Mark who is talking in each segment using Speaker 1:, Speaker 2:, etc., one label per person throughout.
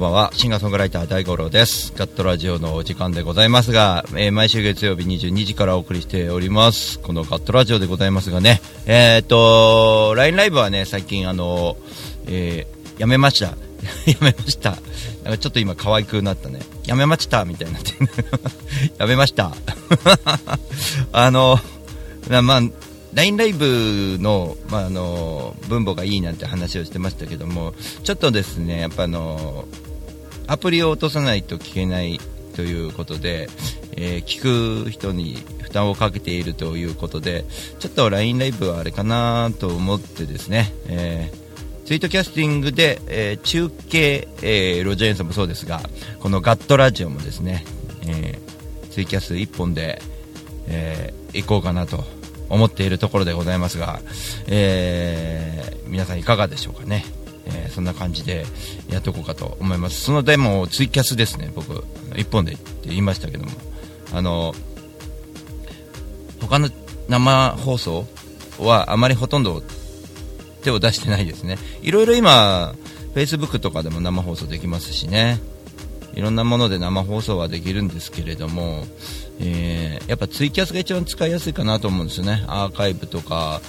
Speaker 1: んばんは。シンガーソングライター大五郎です。ガットラジオのお時間でございますが、えー毎週月曜日22時からお送りしております。このガットラジオでございますがね、えーっと、LINE ライブはね、最近あの、えーやめました。やめました。なんかちょっと今可愛くなったね。やめましたみたいになって。やめました。あの、まあ、LINE ライブの,、まあ、あの分母がいいなんて話をしてましたけどもちょっとですねやっぱあのアプリを落とさないと聞けないということで、えー聞く人に負担をかけているということでちょっと LINE ライブはあれかなと思ってですね、えーツイートキャスティングで、えー中継、えロジャーンさんもそうですがこのガットラジオもですね、えツイキャス1本で、え行こうかなと思っているところでございますが、えー皆さんいかがでしょうかね、えーそんな感じでやっていこうかと思います。そのデモツイキャスですね僕1本でって言いましたけども。あの他の生放送はあまりほとんど手を出してないですね。いろいろ今 Facebook とかでも生放送できますしね。いろんなもので生放送はできるんですけれども、えーやっぱツイキャスが一番使いやすいかなと思うんですよね、アーカイブとか、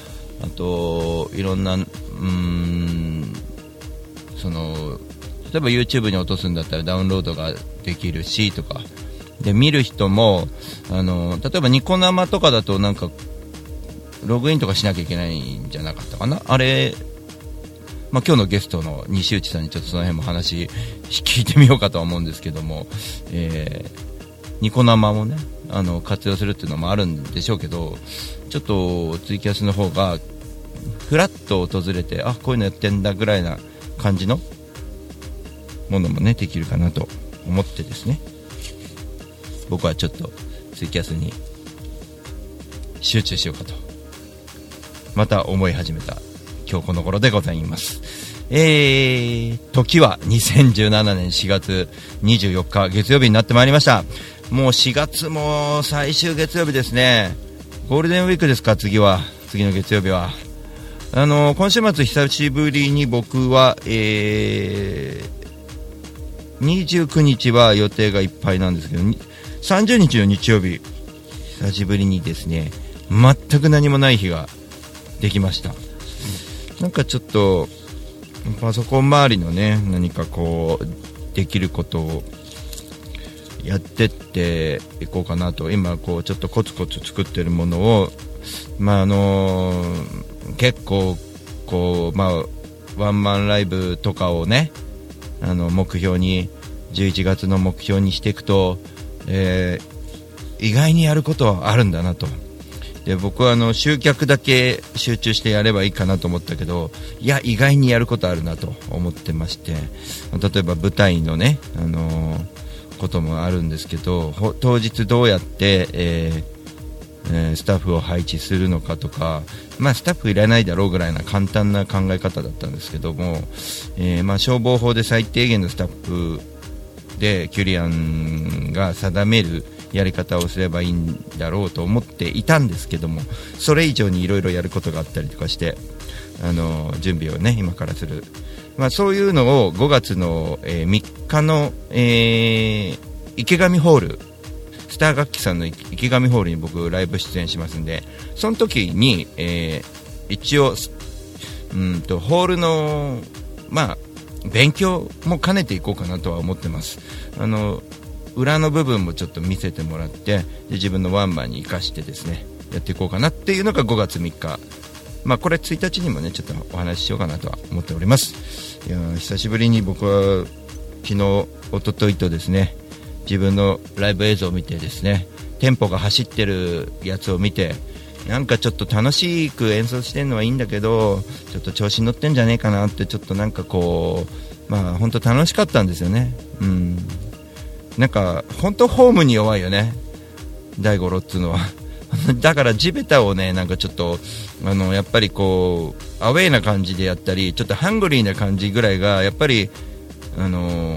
Speaker 1: あといろんな、うんその例えば YouTube に落とすんだったらダウンロードができるしとか、で見る人もあの例えばニコ生とかだとなんかログインとかしなきゃいけないんじゃなかったかな、あれまあ、今日のゲストの西内さんにちょっとその辺も話聞いてみようかとは思うんですけども、えーニコ生もねあの活用するっていうのもあるんでしょうけどちょっとツイキャスの方がふらっと訪れてあこういうのやってんだぐらいな感じのものもねできるかなと思ってですね僕はちょっとツイキャスに集中しようかとまた思い始めた今日この頃でございます。えー、時は2017年4月24日月曜日になってまいりました。もう4月も最終月曜日ですね。ゴールデンウィークですか、次は。次の月曜日は。あの、今週末久しぶりに僕は、えー、29日は予定がいっぱいなんですけど、30日の日曜日、久しぶりにですね、全く何もない日ができました。なんかちょっとパソコン周りのね何かこうできることをやってっていこうかなと今こうちょっとコツコツ作ってるものをまああの結構こうまあワンマンライブとかをねあの目標に11月の目標にしていくと、えー意外にやることはあるんだなと。で僕はあの集客だけ集中してやればいいかなと思ったけどいや意外にやることあるなと思ってまして例えば舞台のね、あのーこともあるんですけど当日どうやって、えーえスタッフを配置するのかとか、まあ、スタッフいらないだろうぐらいな簡単な考え方だったんですけども、えーま、消防法で最低限のスタッフでキュリアンが定めるやり方をすればいいんだろうと思っていたんですけどもそれ以上にいろいろやることがあったりとかしてあの準備をね今からする、まあ、そういうのを5月の、えー3日の、えー池上ホールター楽器さんの池上ホールに僕ライブ出演しますんでその時に、えー一応うんとホールのまあ勉強も兼ねていこうかなとは思ってます。あの裏の部分もちょっと見せてもらってで自分のワンマンに生かしてですねやっていこうかなっていうのが5月3日。まあこれ1日にもねちょっとお話ししようかなとは思っております。いや久しぶりに僕は昨日一昨日とですね自分のライブ映像を見てですねテンポが走ってるやつを見てなんかちょっと楽しく演奏してるのはいいんだけどちょっと調子に乗ってんじゃねえかなってちょっとなんかこうまあ本当楽しかったんですよね。うん。なんか本当ホームに弱いよね。大五郎っつうのは。だから地べたをねなんかちょっとあのやっぱりこうアウェーな感じでやったりちょっとハングリーな感じぐらいがやっぱりあの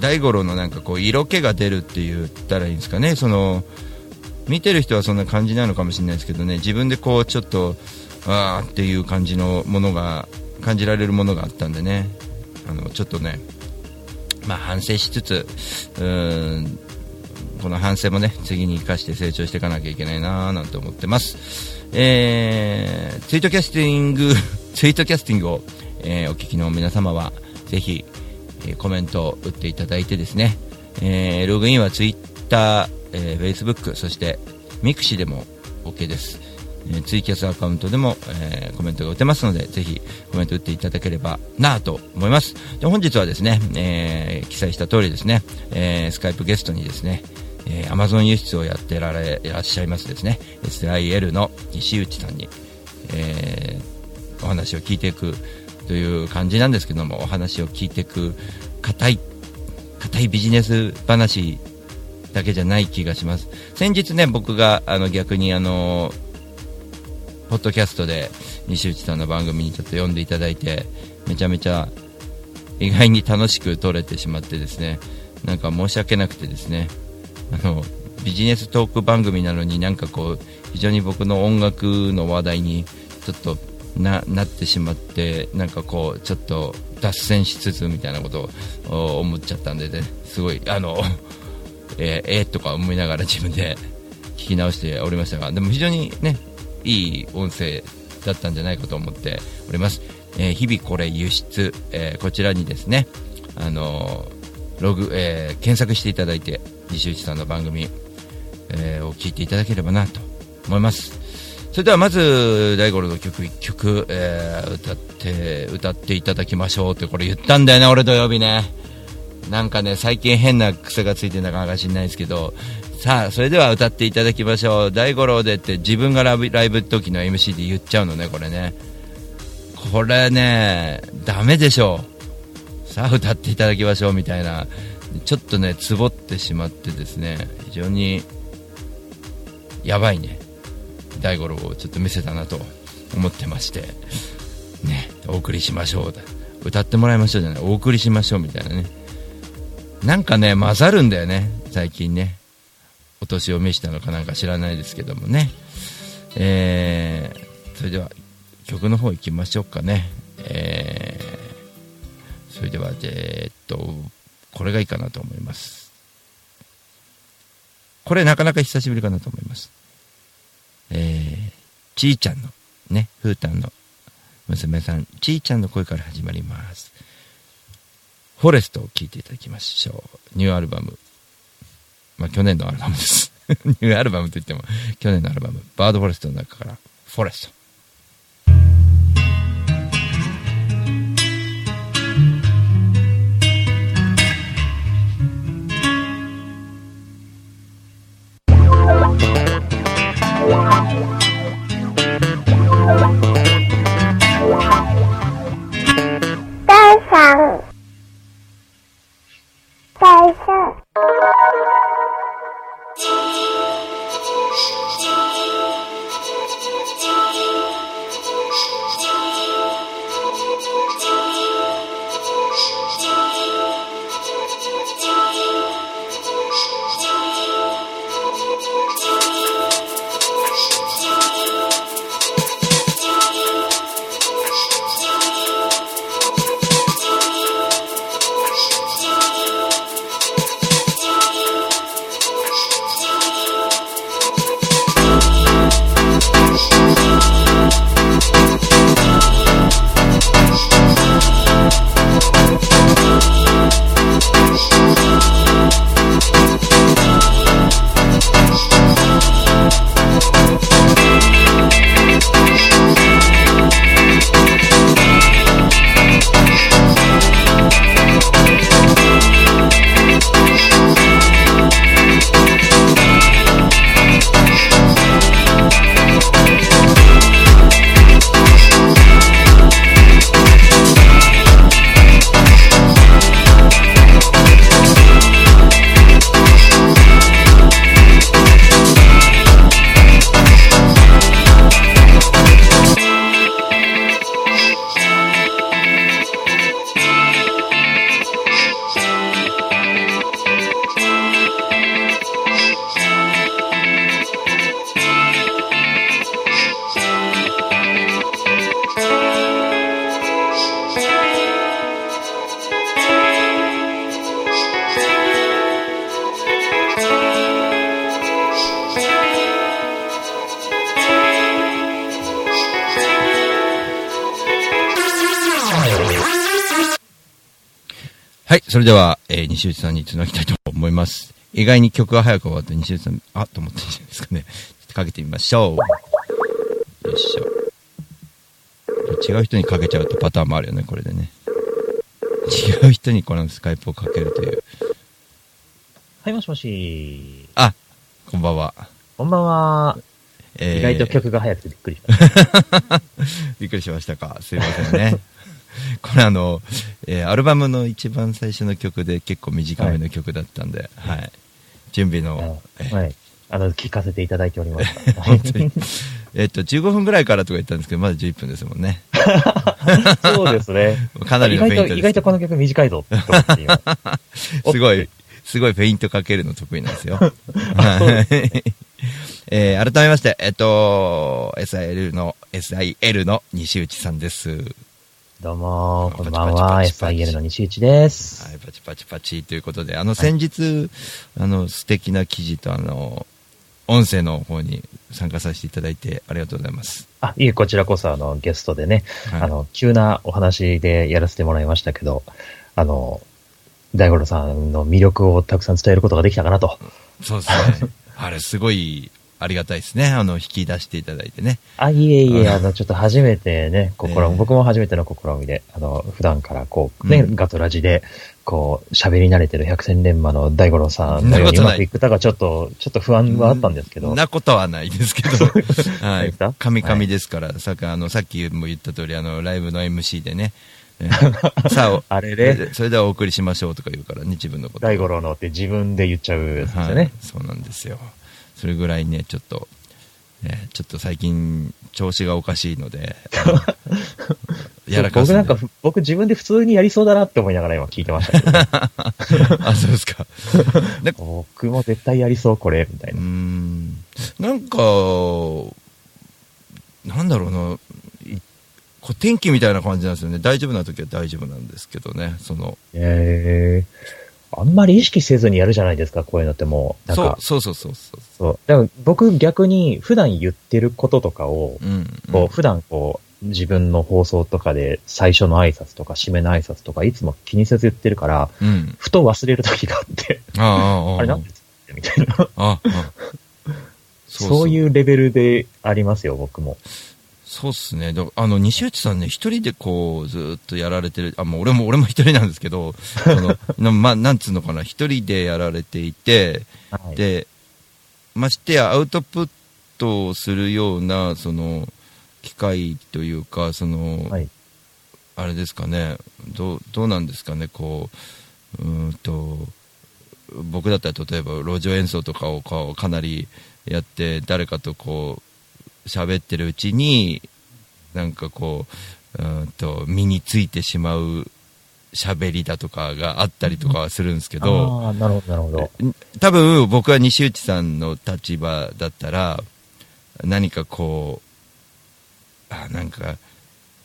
Speaker 1: 大五郎のなんかこう色気が出るって言ったらいいんですかね。その見てる人はそんな感じなのかもしれないですけどね。自分でこうちょっとあーっていう感じのものが感じられるものがあったんでね。あのちょっとねまあ反省しつつうーんこの反省もね次に生かして成長していかなきゃいけないなーなんて思ってます。えー、ツイートキャスティングツイートキャスティングを、えーお聞きの皆様はぜひ、えコメントを打っていただいてですね、えーログインはツイッター、えー、Facebook そしてミクシーでも OK です、えーツイキャスアカウントでも、えーコメントが打てますのでぜひコメント打っていただければなと思います。で本日はですね、え記載した通りですね、えースカイプゲストにですねえ、Amazon 輸出をやってられいらっしゃいますですね SIL の西内さんに、えお話を聞いていくという感じなんですけどもお話を聞いていく硬い硬いビジネス話だけじゃない気がします。先日ね僕があの逆にあのポッドキャストで西内さんの番組にちょっと読んでいただいてめちゃめちゃ意外に楽しく撮れてしまってですねなんか申し訳なくてですねあのビジネストーク番組なのになんかこう非常に僕の音楽の話題にちょっとななってしまってなんかこうちょっと脱線しつつみたいなことを思っちゃったんで、ね、すごいあのえーえーとか思いながら 自分で聞き直しておりましたがでも非常にねいい音声だったんじゃないかと思っております、えー日々これ輸出、えーこちらにですねあのログ、え検索していただいて西内さんの番組、えを聞いていただければなと思います。それではまず大五郎の曲1曲、えー歌って歌っていただきましょうってこれ言ったんだよね俺土曜日ね。なんかね最近変な癖がついてるのかなんか知んないですけど。さあそれでは歌っていただきましょう。大五郎でって自分がライブライブ時の MC で言っちゃうのねこれね。これねダメでしょう。さあ歌っていただきましょうみたいな。ちょっとねつぼってしまってですね非常にやばいね。大五郎をちょっと見せたなと思ってましてねお送りしましょう。歌ってもらいましょうじゃない。お送りしましょうみたいなね。なんかね混ざるんだよね。最近ね。お年を召したのかなんか知らないですけどもね。えー、それでは曲の方行きましょうかね。えー、それではえーっとこれがいいかなと思います。これなかなか久しぶりかなと思います。えー、ちーちゃんのねふーたんの娘さんちーちゃんの声から始まります。フォレストを聴いていただきましょう。ニューアルバム。まあ去年のアルバムです。ニューアルバムといっても去年のアルバム。バードフォレストの中からフォレスト。
Speaker 2: 带上，带上。
Speaker 1: それでは、えー西内さんにつなぎたいと思います。意外に曲が早く終わって西内さん、あと思ってるんじゃないですかね。ちょっとかけてみましょう。よいしょ。違う人にかけちゃうとパターンもあるよね、これでね。違う人にこのスカイプをかけるという。
Speaker 3: はい、もしもし。
Speaker 1: あ、こんばんは。
Speaker 3: こんばんは。
Speaker 1: えー
Speaker 3: 意外と曲が早くてびっくりしました。
Speaker 1: びっくりしましたか。すいませんね。これあの、えーアルバムの一番最初の曲で結構短めの曲だったんで、はい。準備の、えー
Speaker 3: はい。あの、聞かせていただいておりました。
Speaker 1: 本当に。えっと、15分ぐらいからとか言ったんですけど、まだ11分ですもんね。
Speaker 3: そうですね。
Speaker 1: かなり
Speaker 3: 意外と、
Speaker 1: のフェイントです。
Speaker 3: 意外とこの曲短いぞ
Speaker 1: すごい、すごいフェイントかけるの得意なんですよ。はいえー改めまして、えっと、SIL の、SIL の西内さんです。
Speaker 3: どうも、こんばんは。SIL の西内です。
Speaker 1: はい、パチパチパチということで、あの、先日、あの、素敵な記事と、あの、音声の方に参加させていただいてありがとうございます。
Speaker 3: あ、いえ、こちらこそ、あの、ゲストでね、
Speaker 1: はい
Speaker 3: あの、急なお話でやらせてもらいましたけど、あの、大五郎さんの魅力をたくさん伝えることができたかなと。
Speaker 1: そうですね。あれ、すごい、ありがたいですね。あの、引き出していただいてね。
Speaker 3: あ、いえいえ、
Speaker 1: うん
Speaker 3: あの、ちょっと初めてね、試み、
Speaker 1: ええ
Speaker 3: 僕も初めての試みで、あの、普段からこう、ね、
Speaker 1: うん
Speaker 3: ガトラジで、こう、喋り慣れてる百戦錬磨の大五郎さんのようにうまくいくかがちょっと、ちょっと不安はあったんですけど。
Speaker 1: なことはないですけど。はい
Speaker 3: ですか？
Speaker 1: 神々ですから、さっき、あの、さっきも言った通り、あの、ライブの MC でね。えー さあ、
Speaker 3: あれね、
Speaker 1: それではお送りしましょうとか言うからね、自分のこと。
Speaker 3: 大五郎のって自分で言っちゃうやつですよ
Speaker 1: はい
Speaker 3: ね。、
Speaker 1: そうなんですよ。それぐらいね、ちょっと、ね、ちょっと最近、調子がおかしいので、やらかす
Speaker 3: 僕なんか、僕自分で普通にやりそうだなって思いながら今聞いてましたけど、
Speaker 1: あ、そうですか。で
Speaker 3: 僕も絶対やりそう、これ、みたいうな。
Speaker 1: ん。なんか、なんだろうな、いこう天気みたいな感じなんですよね。大丈夫な時は大丈夫なんですけどね。その、
Speaker 3: えー、あんまり意識せずにやるじゃないですか、こういうのってもう。なんか、
Speaker 1: そうそうそうそう
Speaker 3: そう。だから僕逆に普段言ってることとかを、
Speaker 1: そう。うん。
Speaker 3: こう普段こう、自分の放送とかで最初の挨拶とか締めの挨拶とかいつも気にせず言ってるから、
Speaker 1: うん。うん。
Speaker 3: ふと忘れる時があって、
Speaker 1: あ
Speaker 3: れなんでみたいな。そういううレベルでありますよ、僕も。
Speaker 1: そうっすね。だあの、西内さんね、一人でこう、ずーっとやられてる、あ、もう俺も、俺も一人なんですけど、その、なまあ、なんつうのかな、一人でやられていて、
Speaker 3: はい、
Speaker 1: で、ましてやアウトプットをするような、その、機会というか、その、
Speaker 3: はい。
Speaker 1: あれですかね、どう、どうなんですかね、こう、うーんと、僕だったら例えば路上演奏とかをこうかなりやって、誰かとこう、喋ってるうちに、なんかこう、うーんと、身についてしまう喋りだとかがあったりとかはするんですけど、
Speaker 3: ああ、なるほど、なるほど。
Speaker 1: 多分僕は西内さんの立場だったら何かこうあなんか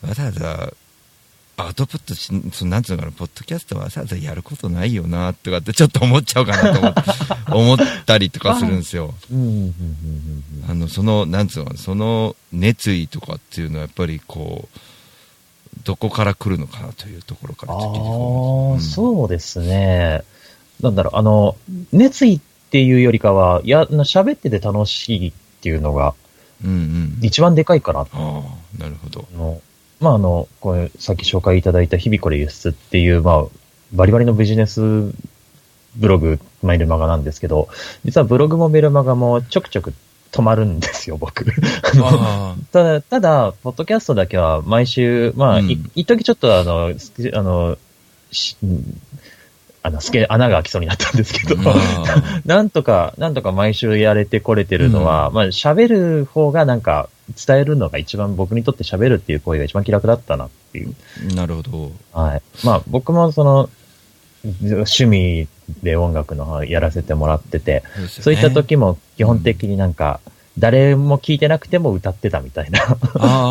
Speaker 1: わざわざアウトプットしそのなんつうのかなポッドキャストわざわざやることないよなとかってちょっと思っちゃうかなと思 思ったりとかするんですよ
Speaker 3: うん、うん、うん、うん。
Speaker 1: あのそのなんつうのかなその熱意とかっていうのはやっぱりこうどこから来るのかなというところからちょっと聞いて
Speaker 3: ああ、
Speaker 1: みます
Speaker 3: そうですね。なんだろう、あの、熱意っていうよりかは、いや、喋ってて楽しいっていうのが
Speaker 1: うんうん
Speaker 3: 一番でかいかな。
Speaker 1: ああなるほど
Speaker 3: まあ、あの、これ、さっき紹介いただいた日々これ輸出っていう、まあ、バリバリのビジネスブログ、メルマガなんですけど、実はブログもメルマガもちょくちょく止まるんですよ、僕。
Speaker 1: あ
Speaker 3: ただ、ただ、ポッドキャストだけは毎週、まあ、
Speaker 1: うん
Speaker 3: い一時ちょっとあの、すあの、あの、すけ、穴が開きそうになったんですけど、
Speaker 1: あ。
Speaker 3: なんとか、なんとか毎週やれてこれてるのは、まあ、喋る方がなんか、伝えるのが一番僕にとって喋るっていう行為が一番気楽だったなっていう。
Speaker 1: なるほど。
Speaker 3: はい。まあ、僕もその、趣味で音楽の方やらせてもらってて、
Speaker 1: ね。
Speaker 3: そういった時も基本的になんか、誰も聞いてなくても歌ってたみたいな。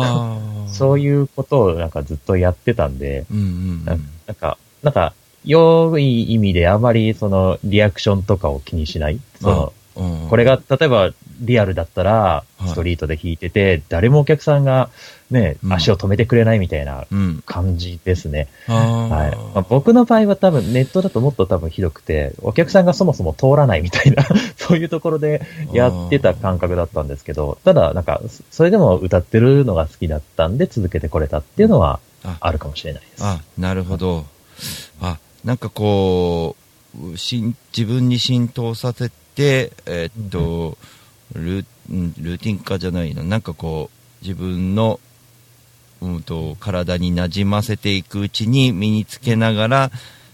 Speaker 3: そういうことをなんかずっとやってたんで、
Speaker 1: うんうん
Speaker 3: ななんか、なんか、良い意味であまりそのリアクションとかを気にしない。その。これが、例えば、リアルだったら、
Speaker 1: い
Speaker 3: ストリートで弾いてて、誰もお客さんがね、
Speaker 1: うん
Speaker 3: 足を止めてくれないみたいな
Speaker 1: うん。
Speaker 3: 感じですね。
Speaker 1: あ
Speaker 3: はい。
Speaker 1: ー
Speaker 3: まあ、僕の場合は多分ネットだともっと多分ひどくて、お客さんがそもそも通らないみたいな、そういうところでやってた感覚だったんですけど、ただなんか、それでも歌ってるのが好きだったんで続けてこれたっていうのは
Speaker 1: あ
Speaker 3: あるかもしれないです。
Speaker 1: あ、なるほど。あ、なんかこう、しん自分に浸透させて、えーっと、ルーんルーティン化じゃないな、なんかこう、自分の、うんと、体に馴染ませていくうちに身につけながら、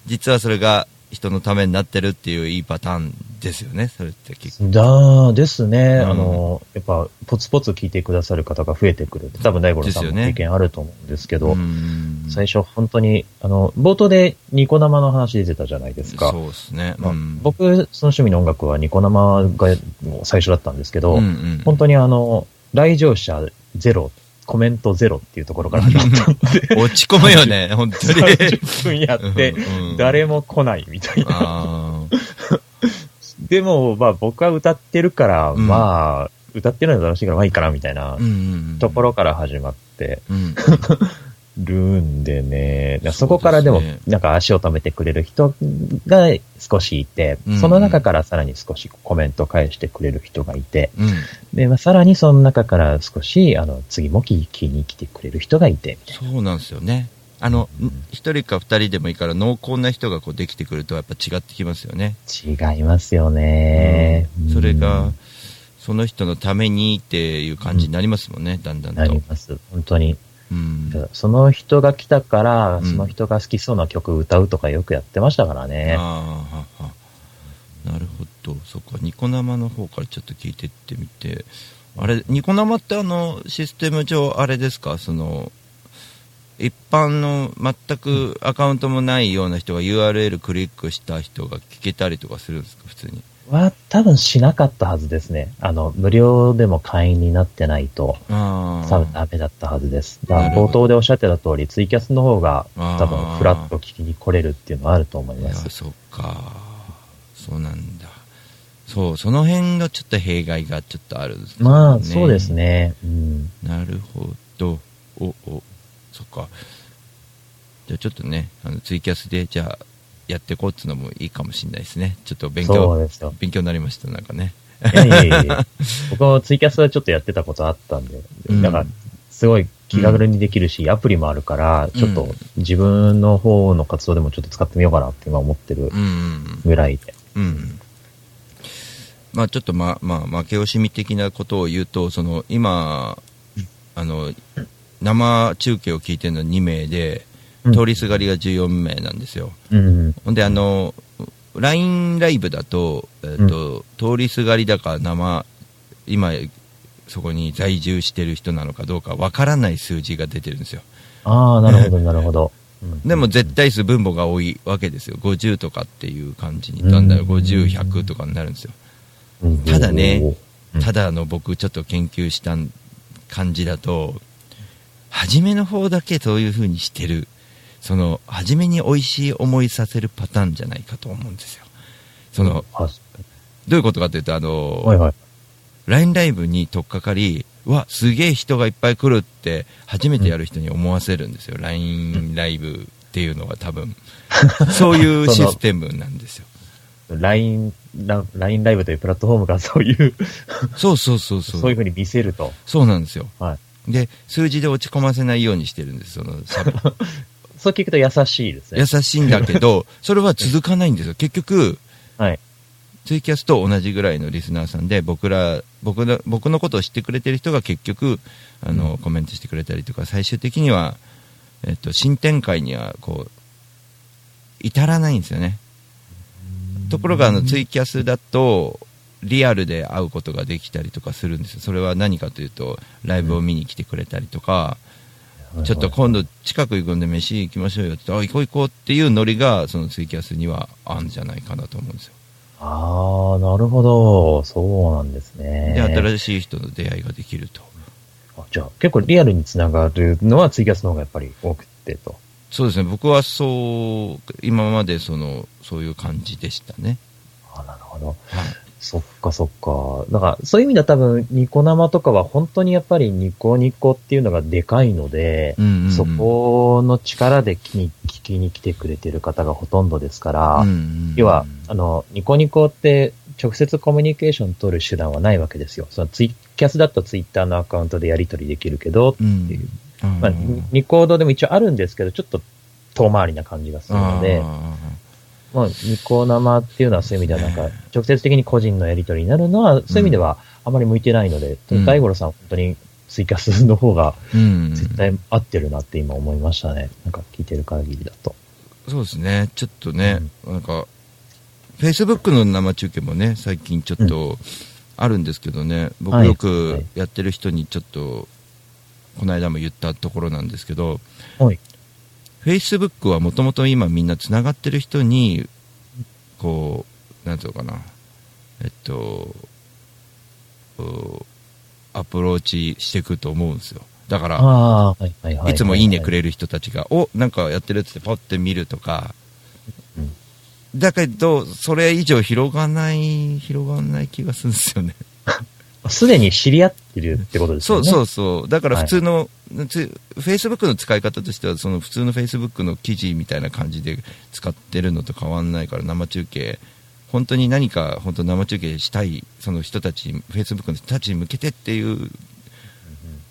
Speaker 1: 実はそれが人のためになってるっていういいパターンですよね、それって結構。
Speaker 3: だですね、
Speaker 1: うん
Speaker 3: あの、やっぱ、ポツポツ聞いてくださる方が増えてくるって、多分大五郎さんも経験あると思うんですけど、
Speaker 1: うん
Speaker 3: 最初本当に、あの、冒頭でニコ生の話出てたじゃないですか。
Speaker 1: そうですね。
Speaker 3: まあ
Speaker 1: うん、
Speaker 3: 僕、その趣味の音楽はニコ生が最初だったんですけど、
Speaker 1: うんうん
Speaker 3: 本当にあの、来場者ゼロ、コメントゼロっていうところから。始まったん。で、
Speaker 1: 落ち込むよね、本当に。
Speaker 3: 30分やって誰も来ないみたいな。
Speaker 1: あ
Speaker 3: でも、まあ僕は歌ってるから、
Speaker 1: うん。
Speaker 3: まあ、歌ってるのが楽しいからまあいいかなみたいなところから始まって。
Speaker 1: うん
Speaker 3: るんで
Speaker 1: ね、
Speaker 3: そこからでもなんか足を止めてくれる人が少しいて
Speaker 1: うん、
Speaker 3: その中からさらに少しコメント返してくれる人がいて、
Speaker 1: うん
Speaker 3: で、まあ、さらにその中から少し、あの、次も聞きに来てくれる人がいて、みたいな。
Speaker 1: そうなんですよね。あの
Speaker 3: うん、
Speaker 1: 一人か二人でもいいから濃厚な人がこうできてくるとやっぱ違ってきますよね。
Speaker 3: 違いますよね。
Speaker 1: うんそれが
Speaker 3: うん、
Speaker 1: その人のためにっていう感じになりますもんね、だんだんと
Speaker 3: なり。ます。本当に。
Speaker 1: うん。
Speaker 3: その人が来たから、
Speaker 1: うん
Speaker 3: その人が好きそうな曲歌うとかよくやってましたからね。
Speaker 1: ああ。なるほど。そっか、ニコ生の方からちょっと聞いてってみて。あれ、ニコ生ってあの、システム上、あれですか？その、一般の全くアカウントもないような人が URL クリックした人が聞けたりとかするんですか？普通に。
Speaker 3: は、多分しなかったはずですね。あの、無料でも会員になってないと、
Speaker 1: あ
Speaker 3: 多分ダメだったはずです。だ冒頭でおっしゃってた通り、ツイキャスの方が、多分フラッと聞きに来れるっていうのはあると思います。
Speaker 1: そっか。そうなんだ。そう、その辺がちょっと弊害がちょっとあるんですね。
Speaker 3: まあ、そうです。ね。うん。
Speaker 1: なるほど。お、お、そっか。じゃあちょっとね、あのツイキャスで、じゃあ、やっていこうっていうのもいいかもしれないですね。ちょっと勉強。勉強になりました、なんかね。
Speaker 3: いやいやいやいや僕もツイキャスはちょっとやってたことあったんで、
Speaker 1: うん
Speaker 3: だから、すごい気軽にできるし、アプリもあるから、ちょっと自分の方の活動でもちょっと使ってみようかなって今思ってる
Speaker 1: うんうん
Speaker 3: ぐらいで。
Speaker 1: うん。うん。まあちょっとまあまあ負け惜しみ的なことを言うと、その今、あの、生中継を聞いてるのは2名で、
Speaker 3: うん
Speaker 1: 通りすがりが14名なんですよ。
Speaker 3: うん。
Speaker 1: ほんで、あの、LINE ライブだと、えっ、と、通りすがりだか生、今、そこに在住してる人なのかどうかわからない数字が出てるんですよ。
Speaker 3: ああ、なるほど、なるほど。うん
Speaker 1: でも絶対数分母が多いわけですよ。50とかっていう感じに、だんだん
Speaker 3: うん
Speaker 1: 50、100とかになるんですよ。
Speaker 3: うん
Speaker 1: ただね、
Speaker 3: うん
Speaker 1: ただあの僕ちょっと研究した感じだと、初めの方だけそういう風にしてる、その、初めに美味しい思いさせるパターンじゃないかと思うんですよ。その、
Speaker 3: あ
Speaker 1: どういうことかというと、あの、
Speaker 3: はいはい。
Speaker 1: LINE ライブに取っかかり、うわ、すげえ人がいっぱい来るって、初めてやる人に思わせるんですよ。LINE ライブっていうのは多分。そういうシステムなんですよ。
Speaker 3: LINE、ラ LINE ライブというプラットフォームが そういう、
Speaker 1: そうそうそうそう。
Speaker 3: そういうふうに見せると。
Speaker 1: そうなんですよ。
Speaker 3: はい。
Speaker 1: で、数字で落ち込ませないようにしてるんです、そのサブ
Speaker 3: そう聞くと優しいですね。
Speaker 1: 優しいんだけど、それは続かないんですよ。結局、
Speaker 3: はい。
Speaker 1: ツイキャスと同じぐらいのリスナーさんで、僕ら、僕の、僕のことを知ってくれてる人が結局、あの、コメントしてくれたりとか、最終的には、えっと、新展開には、こう、至らないんですよね。ところが、あの、ツイキャスだと、リアルで会うことができたりとかするんですよ。それは何かというと、ライブを見に来てくれたりとか、ちょっと今度近く行くんで飯行きましょうよって言って、あ、行こう行こうっていうノリが、そのツイキャスにはあるんじゃないかなと思うんですよ。
Speaker 3: ああ、なるほど。そうなんですね。
Speaker 1: で、新しい人の出会いができると。
Speaker 3: あじゃあ、結構リアルにつながるのはツイキャスの方がやっぱり多くてと。
Speaker 1: そうですね、僕はそう、今までその、そういう感じでしたね。
Speaker 3: あなるほど。
Speaker 1: はい。
Speaker 3: そっかそっか。だから、そういう意味では多分、ニコ生とかは本当にやっぱりニコニコっていうのがでかいので、
Speaker 1: うんうんうん
Speaker 3: そこの力で聞きに聞きに来てくれてる方がほとんどですから、
Speaker 1: うんうん
Speaker 3: 要は、あの、ニコニコって直接コミュニケーション取る手段はないわけですよ。そのツイキャスだとツイッターのアカウントでやり取りできるけど、って
Speaker 1: うん
Speaker 3: いう。
Speaker 1: うん
Speaker 3: まあ、ニコードでも一応あるんですけど、ちょっと遠回りな感じがするので、
Speaker 1: あ
Speaker 3: まあ、ニコ生っていうのはそういう意味ではなんか、直接的に個人のやり取りになるのは、そういう意味ではあまり向いてないので、
Speaker 1: うん
Speaker 3: 大五郎さん本当にツイキャスの方が絶対合ってるなって今思いましたね。なんか聞いてる限りだと。
Speaker 1: そうですね、ちょっとね、なんか、フェイスブックの生中継もね、最近ちょっとあるんですけどね、僕
Speaker 3: はい。
Speaker 1: よく
Speaker 3: はい。
Speaker 1: やってる人にちょっと、この間も言ったところなんですけど、
Speaker 3: はい。
Speaker 1: フェイスブックはもともと今みんなつながってる人に、こう、なんていうのかな、えっと、うアプローチしていくと思うんですよ。だから、
Speaker 3: い
Speaker 1: つもいいねく
Speaker 3: れ。
Speaker 1: れる人たちが、おなんかやってるっつってパッて見るとか、
Speaker 3: うん
Speaker 1: だけど、それ以上広がない、広がらない気がするんですよね。
Speaker 3: すでに知り合ってるってことですよね。
Speaker 1: そうそうそう。だから普通の、つ Facebook の使い方としては、その普通の Facebook の記事みたいな感じで使ってるのと変わんないから、生中継、本当に何か本当生中継したい、その人たち、Facebook の人たちに向けてっていう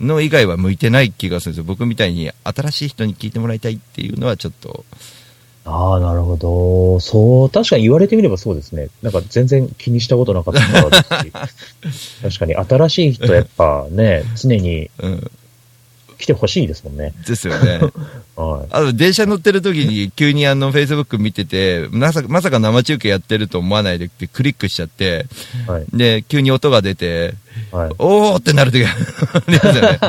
Speaker 1: の以外は向いてない気がするんですよ。僕みたいに新しい人に聞いてもらいたいっていうのはちょっと、
Speaker 3: ああ、なるほど。そう、確かに言われてみればそうですね。なんか全然気にしたことなかったですし。確かに新しい人やっぱね、常に
Speaker 1: うん、
Speaker 3: 来てほしいですもんね。
Speaker 1: ですよね。
Speaker 3: はい。
Speaker 1: あと、電車乗ってる時に急にあの、Facebook 見てて、まさか、まさか生中継やってると思わないでってクリックしちゃって、
Speaker 3: はい。
Speaker 1: で、急に音が出て、
Speaker 3: はい。
Speaker 1: おーってなる時がありますよね。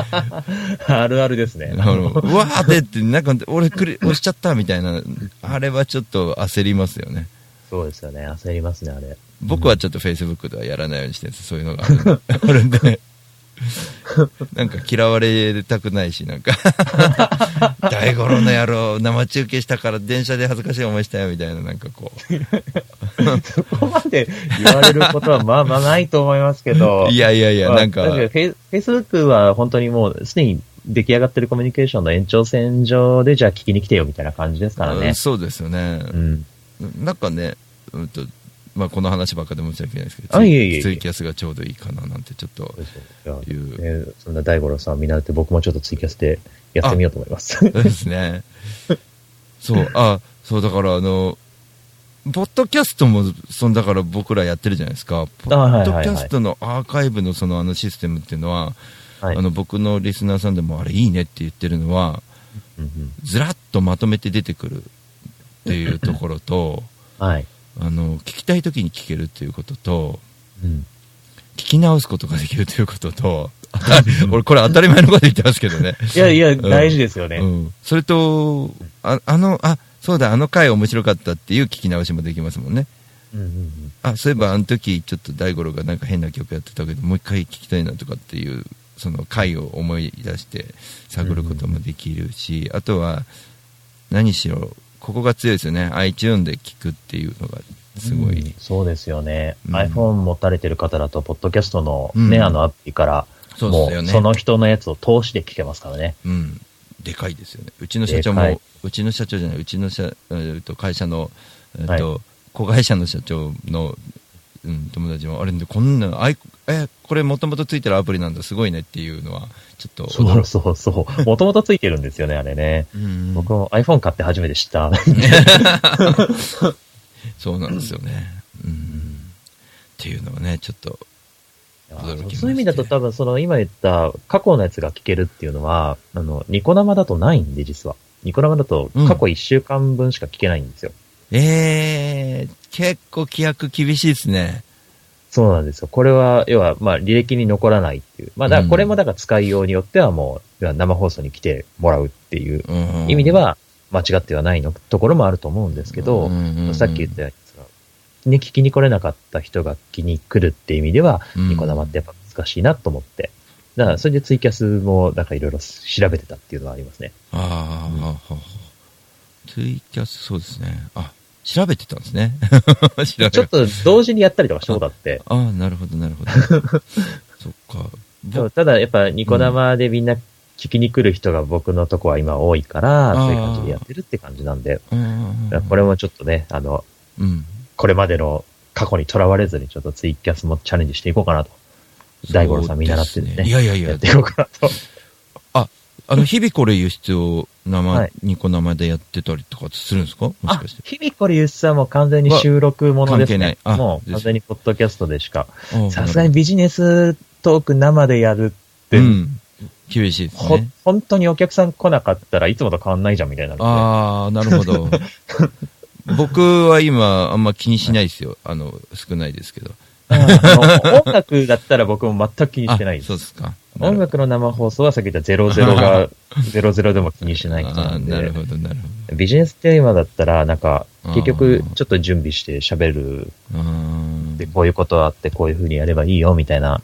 Speaker 3: あるあるですね。
Speaker 1: うわーってって、なんか、俺クリ押しちゃったみたいな、あれはちょっと焦りますよね。
Speaker 3: そうですよね。焦りますね、あれ。
Speaker 1: 僕はちょっと Facebook ではやらないようにしてそういうのがあるんで。なんか嫌われたくないし、なんか、大五郎の野郎、生中継したから電車で恥ずかしい思いしたよ、みたいな、なんかこ
Speaker 3: そこまで言われることはまあまあないと思いますけど。
Speaker 1: う。いやいやいや、
Speaker 3: まあ
Speaker 1: なんか、
Speaker 3: フェイフェイスブックは本当にもうすでに出来上がってるコミュニケーションの延長線上でじゃあ聞きに来てよみたいな感じですからね
Speaker 1: うん。そうですよね。
Speaker 3: うん。
Speaker 1: なんかね、うんと、まあ、この話ばっかで申し訳ないですけど、
Speaker 3: あいえいえいえ
Speaker 1: ツイキャスがちょうどいいかななんてちょっと
Speaker 3: い
Speaker 1: う。
Speaker 3: ねそんな大五郎さん見習って僕もちょっとツイキャスでやってみようと思います。
Speaker 1: そうですね。そう、あ、そう、だからあの、ポッドキャストも、そのだから僕らやってるじゃないですか。ポッドキャストのアーカイブのそのあのシステムっていうのは、
Speaker 3: はい。
Speaker 1: あの僕のリスナーさんでもあれいいねって言ってるのは、ずらっとまとめて出てくるっていうところと、
Speaker 3: はい。
Speaker 1: あの、聞きたい時に聞けるっていうことと、
Speaker 3: うん。
Speaker 1: 聞き直すことができるということと、俺これ当たり前のこと言ってますけどね。
Speaker 3: いやいや、
Speaker 1: ん
Speaker 3: 大事ですよね。
Speaker 1: うん。それと、ああの、あ、そうだ、あの回面白かったっていう聞き直しもできますもんね。
Speaker 3: うんうんうん
Speaker 1: あ、そういえばあの時ちょっと大五郎がなんか変な曲やってたけど、もう一回聞きたいなとかっていう、その回を思い出して探ることもできるし、あとは、何しろ、ここが強いですよね。iTune で聞くっていうのが、すごい。
Speaker 3: うんそうですよね。
Speaker 1: うん
Speaker 3: iPhone 持たれてる方だと、ポッドキャストのね、
Speaker 1: うん
Speaker 3: あのアプリから、も
Speaker 1: そうですよね。
Speaker 3: うその人のやつを通して聞けますからね。
Speaker 1: うん。でかいですよね。うちの社長も、うちの社長じゃない、うちの社、えーと会社の、えっ
Speaker 3: は
Speaker 1: と、子会社の社長の、うん、友達も、あれで、こんな、あい、え、これもともとついてるアプリなんだ、すごいねっていうのは、ちょっと驚
Speaker 3: そうそうそう。もともとついてるんですよね、あれね。
Speaker 1: うん
Speaker 3: 僕も iPhone 買って初めて知った。
Speaker 1: そうなんですよね。うん。っていうのはね、ちょっと、
Speaker 3: そういう意味だと多分その今言った過去のやつが聞けるっていうのは、あの、ニコ生だとないんで実は。ニコ生だと過去1週間分しか聞けないんですよ。
Speaker 1: えー、結構規約厳しいですね。
Speaker 3: そうなんですよ。これは、要は、まあ、履歴に残らないっていう。まあ、だからこれもだから使いようによってはもう、要は生放送に来てもらうっていう
Speaker 1: うん
Speaker 3: 意味で、は、間違ってはないのところもあると思うんですけど、さっき言ったように、ね、聞きに来れなかった人が聞きに来るっていう意味では、
Speaker 1: うん
Speaker 3: ニコ生ってやっぱ難しいなと思って。だから、それでツイキャスも、なんかいろいろ調べてたっていうのはありますね。
Speaker 1: ああツイキャス、そうですね。あ、調べてたんですね。
Speaker 3: ちょっと同時にやったりとかしたことあって。
Speaker 1: ああ、なるほど、なるほど。そっか。
Speaker 3: そうただやっぱニコ生でみんな聞きに来る人が僕のとこは今多いから、そういう感じでやってるって感じなんで、
Speaker 1: うん
Speaker 3: これもちょっとね、あの、
Speaker 1: うん。
Speaker 3: これまでの過去にとらわれずにちょっとツイキャスもチャレンジしていこうかなと。大五郎さん見習ってね。
Speaker 1: いやいやいや
Speaker 3: やって、いこうかなと。
Speaker 1: あの、日々これ輸出を生、
Speaker 3: はい
Speaker 1: ニコ生でやってたりとかするんですか？もし
Speaker 3: あ
Speaker 1: かして。、
Speaker 3: 日々これ輸出はもう完全に収録ものですね。
Speaker 1: 関係ないあ
Speaker 3: もう完全にポッドキャストでしか。
Speaker 1: あ
Speaker 3: さすがにビジネストーク生でやるって、
Speaker 1: うん。厳しいです
Speaker 3: ほ
Speaker 1: ね。
Speaker 3: 本当にお客さん来なかったらいつもと変わんないじゃんみたいな。
Speaker 1: ああ、なるほど。僕は今、あんま気にしないですよ。あの、少ないですけど。
Speaker 3: 音楽だったら僕も全く気にしてない
Speaker 1: あ
Speaker 3: です。
Speaker 1: そうですか。
Speaker 3: 音楽の生放送はさっき言った00が、00でも気にしない人
Speaker 1: あ
Speaker 3: なんで。
Speaker 1: ーなるほど、なる
Speaker 3: ビジネステーマだったら、なんか、結
Speaker 1: あ
Speaker 3: 局
Speaker 1: ー、
Speaker 3: ちょっと準備して喋る。で、こういうことあって、こういう風にやればいいよ、みたいな。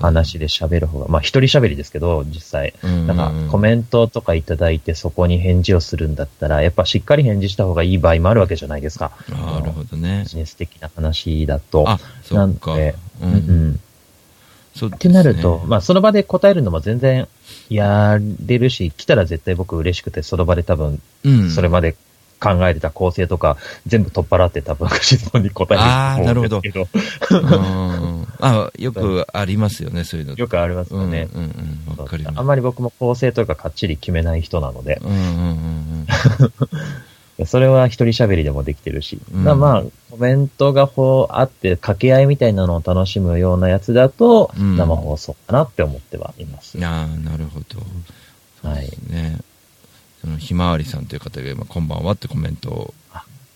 Speaker 3: 話で喋る方が、まあ一人喋りですけど、実際。
Speaker 1: うん
Speaker 3: なんか、コメントとかいただいて、そこに返事をするんだったら、やっぱしっかり返事した方がいい場合もあるわけじゃないですか。
Speaker 1: なるほどね
Speaker 3: ビ。ジネス的な話だと。
Speaker 1: あ、そっか。
Speaker 3: なんで
Speaker 1: う。
Speaker 3: うんん。
Speaker 1: そうね
Speaker 3: ってなると、まあ、その場で答えるのも全然やれるし、来たら絶対僕嬉しくて、その場で多分、
Speaker 1: うん。
Speaker 3: それまで考えてた構成とか、全部取っ払って多分質問に答えると思うんですけど。
Speaker 1: うんあ、よくありますよね、そういうの。
Speaker 3: よくありますよね。
Speaker 1: うんうんうん。
Speaker 3: あんまり僕も構成とかかっちり決めない人なので、
Speaker 1: うんうんうん
Speaker 3: それは一人喋りでもできてるし、
Speaker 1: うん
Speaker 3: まあまあ、コメントがこうあって、掛け合いみたいなのを楽しむようなやつだと、
Speaker 1: うん
Speaker 3: 生放送かなって思ってはいます。
Speaker 1: うん。ああ、なるほど。
Speaker 3: はい。
Speaker 1: ね。その、ひまわりさんという方が今、こんばんはってコメントを、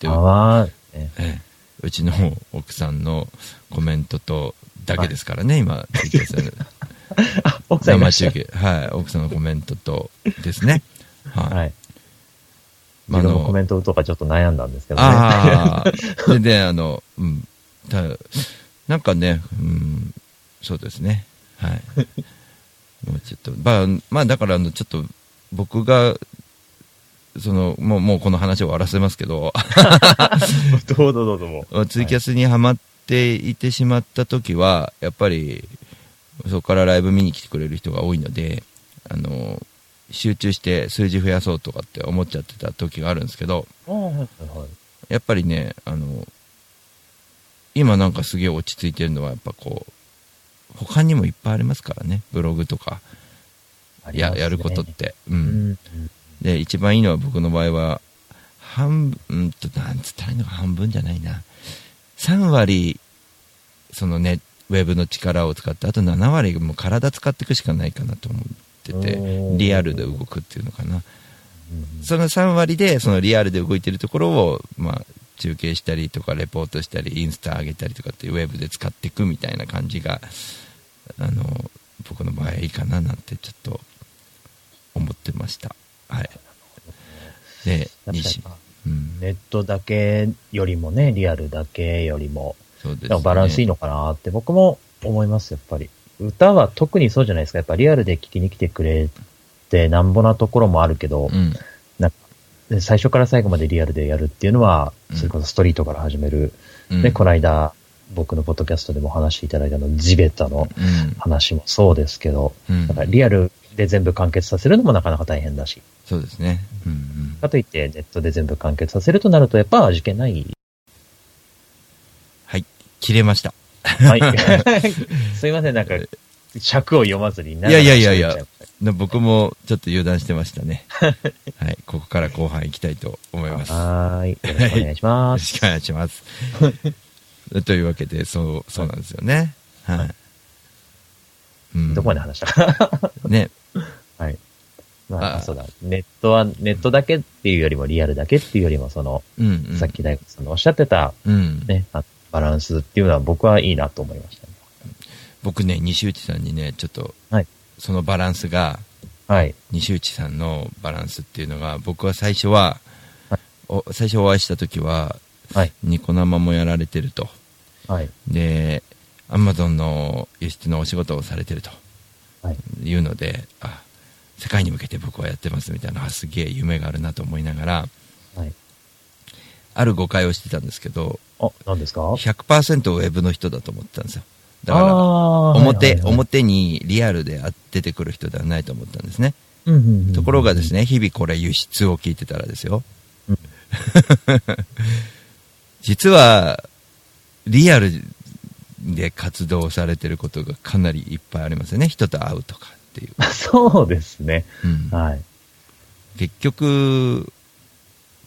Speaker 1: で
Speaker 3: あわー、ね、
Speaker 1: ええうちの奥さんのコメントと、だけですからね、今、生中継。はい。奥さんのコメントとですね。はい。
Speaker 3: はい。
Speaker 1: まあ
Speaker 3: 自分もコメントとかちょっと悩んだんですけどね。
Speaker 1: ああ、全然あの、うん。たなんかね、うん、そうですね。はい。もうちょっと、まあ、まあだからあの、ちょっと、僕が、その、もう、もうこの話を終わらせますけど、
Speaker 3: どうぞどうぞもう。
Speaker 1: ツイキャスにはまっていてしまった時は、やっぱり、そこからライブ見に来てくれる人が多いので、あの、集中して数字増やそうとかって思っちゃってた時があるんですけど。やっぱりね、あの、今なんかすげえ落ち着いてるのは、やっぱこう、他にもいっぱいありますからね、ブログとか、
Speaker 3: ね
Speaker 1: やることっ。て。う。
Speaker 3: うんん。
Speaker 1: で、一番いいのは僕の場合は、半分、うんと、なんつったらいいのか半分じゃないな。3割、そのね、ウェブの力を使って、あと7割もう体使っていくしかないかなと思っててリアルで動くっていうのかな。
Speaker 3: うん
Speaker 1: その3割で、そのリアルで動いてるところを、まあ、中継したりとか、レポートしたり、インスタ上げたりとかって、ウェブで使っていくみたいな感じが、あの、僕の場合いいかななんてちょっと思ってました。はい。で、西。うん。
Speaker 3: ネットだけよりもね、リアルだけよりも、
Speaker 1: そうです、ね。
Speaker 3: バランスいいのかなって僕も思います、やっぱり。歌は特にそうじゃないですか。やっぱリアルで聴きに来てくれてなんぼなところもあるけど、
Speaker 1: うん。
Speaker 3: なんかで最初から最後までリアルでやるっていうのは、
Speaker 1: うん
Speaker 3: それこそストリートから始める。
Speaker 1: うん。
Speaker 3: で、この間、僕のポッドキャストでもお話しいただいたの、地べたの
Speaker 1: うん。
Speaker 3: 話もそうですけど、
Speaker 1: うん
Speaker 3: だからリアルで全部完結させるのもなかなか大変だし、
Speaker 1: そうですね。うんうん。
Speaker 3: かといってネットで全部完結させるとなると、やっぱ味気ない。
Speaker 1: はい。切れました。
Speaker 3: はい。すいません、なんか、尺を読まずに
Speaker 1: いやいやいやいや僕もちょっと油断してましたね。はい。ここから後半行きたいと思います。よ
Speaker 3: はーい。よろしくお願いします。
Speaker 1: ろしくお願いします。というわけで、そう、そうなんですよね。はい。うん
Speaker 3: どこまで話したか
Speaker 1: ね。
Speaker 3: はい。ま
Speaker 1: あ
Speaker 3: あ、そうだ。ネットは、ネットだけっていうよりも、リアルだけっていうよりも、その、
Speaker 1: うん、うん。
Speaker 3: さっき大悟さんのおっしゃってた、
Speaker 1: うん。
Speaker 3: ね、あバランスっていうのは僕はいいなと思いましたね。
Speaker 1: 僕ね、西内さんにね、ちょっと、
Speaker 3: はい
Speaker 1: そのバランスが、
Speaker 3: はい。
Speaker 1: 西内さんのバランスっていうのが、僕は最初は、
Speaker 3: はい
Speaker 1: お最初お会いした時は、
Speaker 3: はい。
Speaker 1: ニコ生もやられてると。
Speaker 3: はい。
Speaker 1: で、アマゾンの輸出のお仕事をされてると
Speaker 3: はい。
Speaker 1: いうので、あ、世界に向けて僕はやってますみたいな、あすげえ夢があるなと思いながら、
Speaker 3: はい。
Speaker 1: ある誤解をしてたんですけど、
Speaker 3: あ、何ですか
Speaker 1: ？100%ウェブの人だと思ってたんですよ。だから、表、
Speaker 3: はいはいはい
Speaker 1: 表にリアルであ出てくる人ではないと思ったんですね。
Speaker 3: うんうんうん
Speaker 1: ところがですね、日々これ輸出を聞いてたらですよ。
Speaker 3: うん
Speaker 1: 実は、リアルで活動されてることがかなりいっぱいありますよね。人と会うとかっていう。
Speaker 3: そうですね。
Speaker 1: うん
Speaker 3: はい。
Speaker 1: 結局、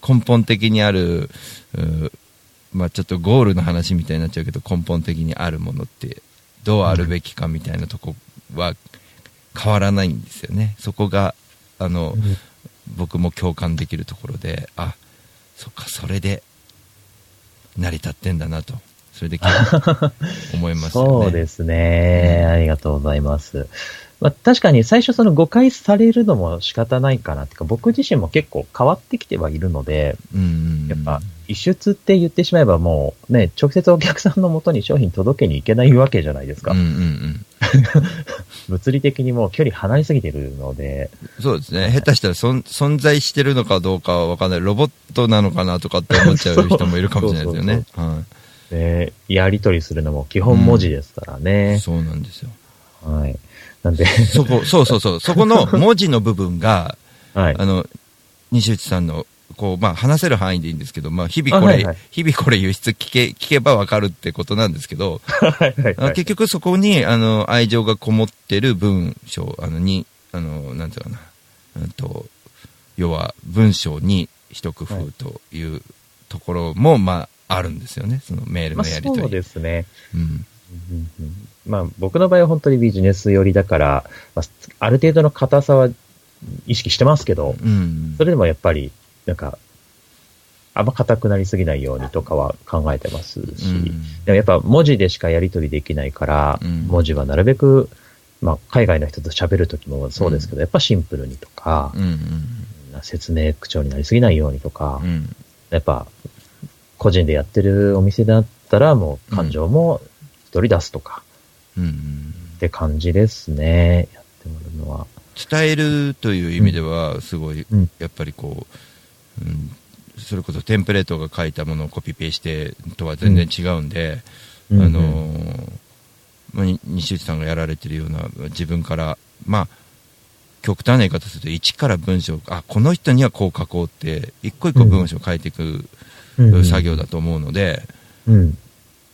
Speaker 1: 根本的にある、うまあちょっとゴールの話みたいになっちゃうけど、根本的にあるものって、どうあるべきかみたいなとこは変わらないんですよね。そこが、あの、僕も共感できるところで、あ、そっか、それで、成り立ってんだなと。それで思いますよね。
Speaker 3: そうですね。ありがとうございます。まあ、確かに最初その誤解されるのも仕方ないかなっていうか、僕自身も結構変わってきてはいるので、
Speaker 1: うんうんうん。
Speaker 3: やっぱ、輸出って言ってしまえばもうね、直接お客さんの元に商品届けに行けないわけじゃないですか。
Speaker 1: うんうんうん。
Speaker 3: 物理的にもう距離離れすぎてるので、
Speaker 1: そうですね。下手したらそん存在してるのかどうかはわかんない。ロボットなのかなとかって思っちゃう 人もいるかもしれないですよね。は
Speaker 3: ね、やり取りするのも基本文字ですから
Speaker 1: い。
Speaker 3: ね。
Speaker 1: そうなんですよ。
Speaker 3: はい。なんで、
Speaker 1: そこ、そうそうそう。そこの 文字の部分が、
Speaker 3: はい。
Speaker 1: あの、西内さんの、こう、まあ、話せる範囲でいいんですけど、まあ、日々これ、
Speaker 3: あはいはい
Speaker 1: 日々これ輸出聞け、聞けばわかるってことなんですけど、
Speaker 3: はいはいはい。
Speaker 1: あ結局そこに、あの、愛情がこもってる文章、あの、に、あの、なんていうかな、うんと、要は文章に一工夫というところも、まあ、あるんですよね。そのメール
Speaker 3: まあ
Speaker 1: のやり取り。
Speaker 3: そうですね。
Speaker 1: うん。
Speaker 3: うんうんまあ僕の場合は本当にビジネス寄りだから、まあ、ある程度の硬さは意識してますけど、
Speaker 1: うん。
Speaker 3: それでもやっぱり、なんか、あんま硬くなりすぎないようにとかは考えてますし、
Speaker 1: うん
Speaker 3: でもやっぱ文字でしかやり取りできないから、
Speaker 1: うん
Speaker 3: 文字はなるべく、まあ海外の人と喋るときもそうですけど、やっぱシンプルにとか
Speaker 1: う、ん。
Speaker 3: 説明口調になりすぎないようにとか、
Speaker 1: うん。うん。
Speaker 3: やっぱ、個人でやってるお店だったら、もう感情も一人出すとか、
Speaker 1: うん。
Speaker 3: って感じですね。やってもらうのは。
Speaker 1: 伝えるという意味では、すごい、
Speaker 3: うん。
Speaker 1: やっぱりこう、うん、それこそテンプレートが書いたものをコピペしてとは全然違うんで、
Speaker 3: うん。
Speaker 1: あのーまあ、に西内さんがやられてるような自分から、まあ、極端な言い方すると、一から文章、あ、この人にはこう書こうって、一個一個文章を書いていく
Speaker 3: うん。
Speaker 1: 作業だと思うので、
Speaker 3: うん。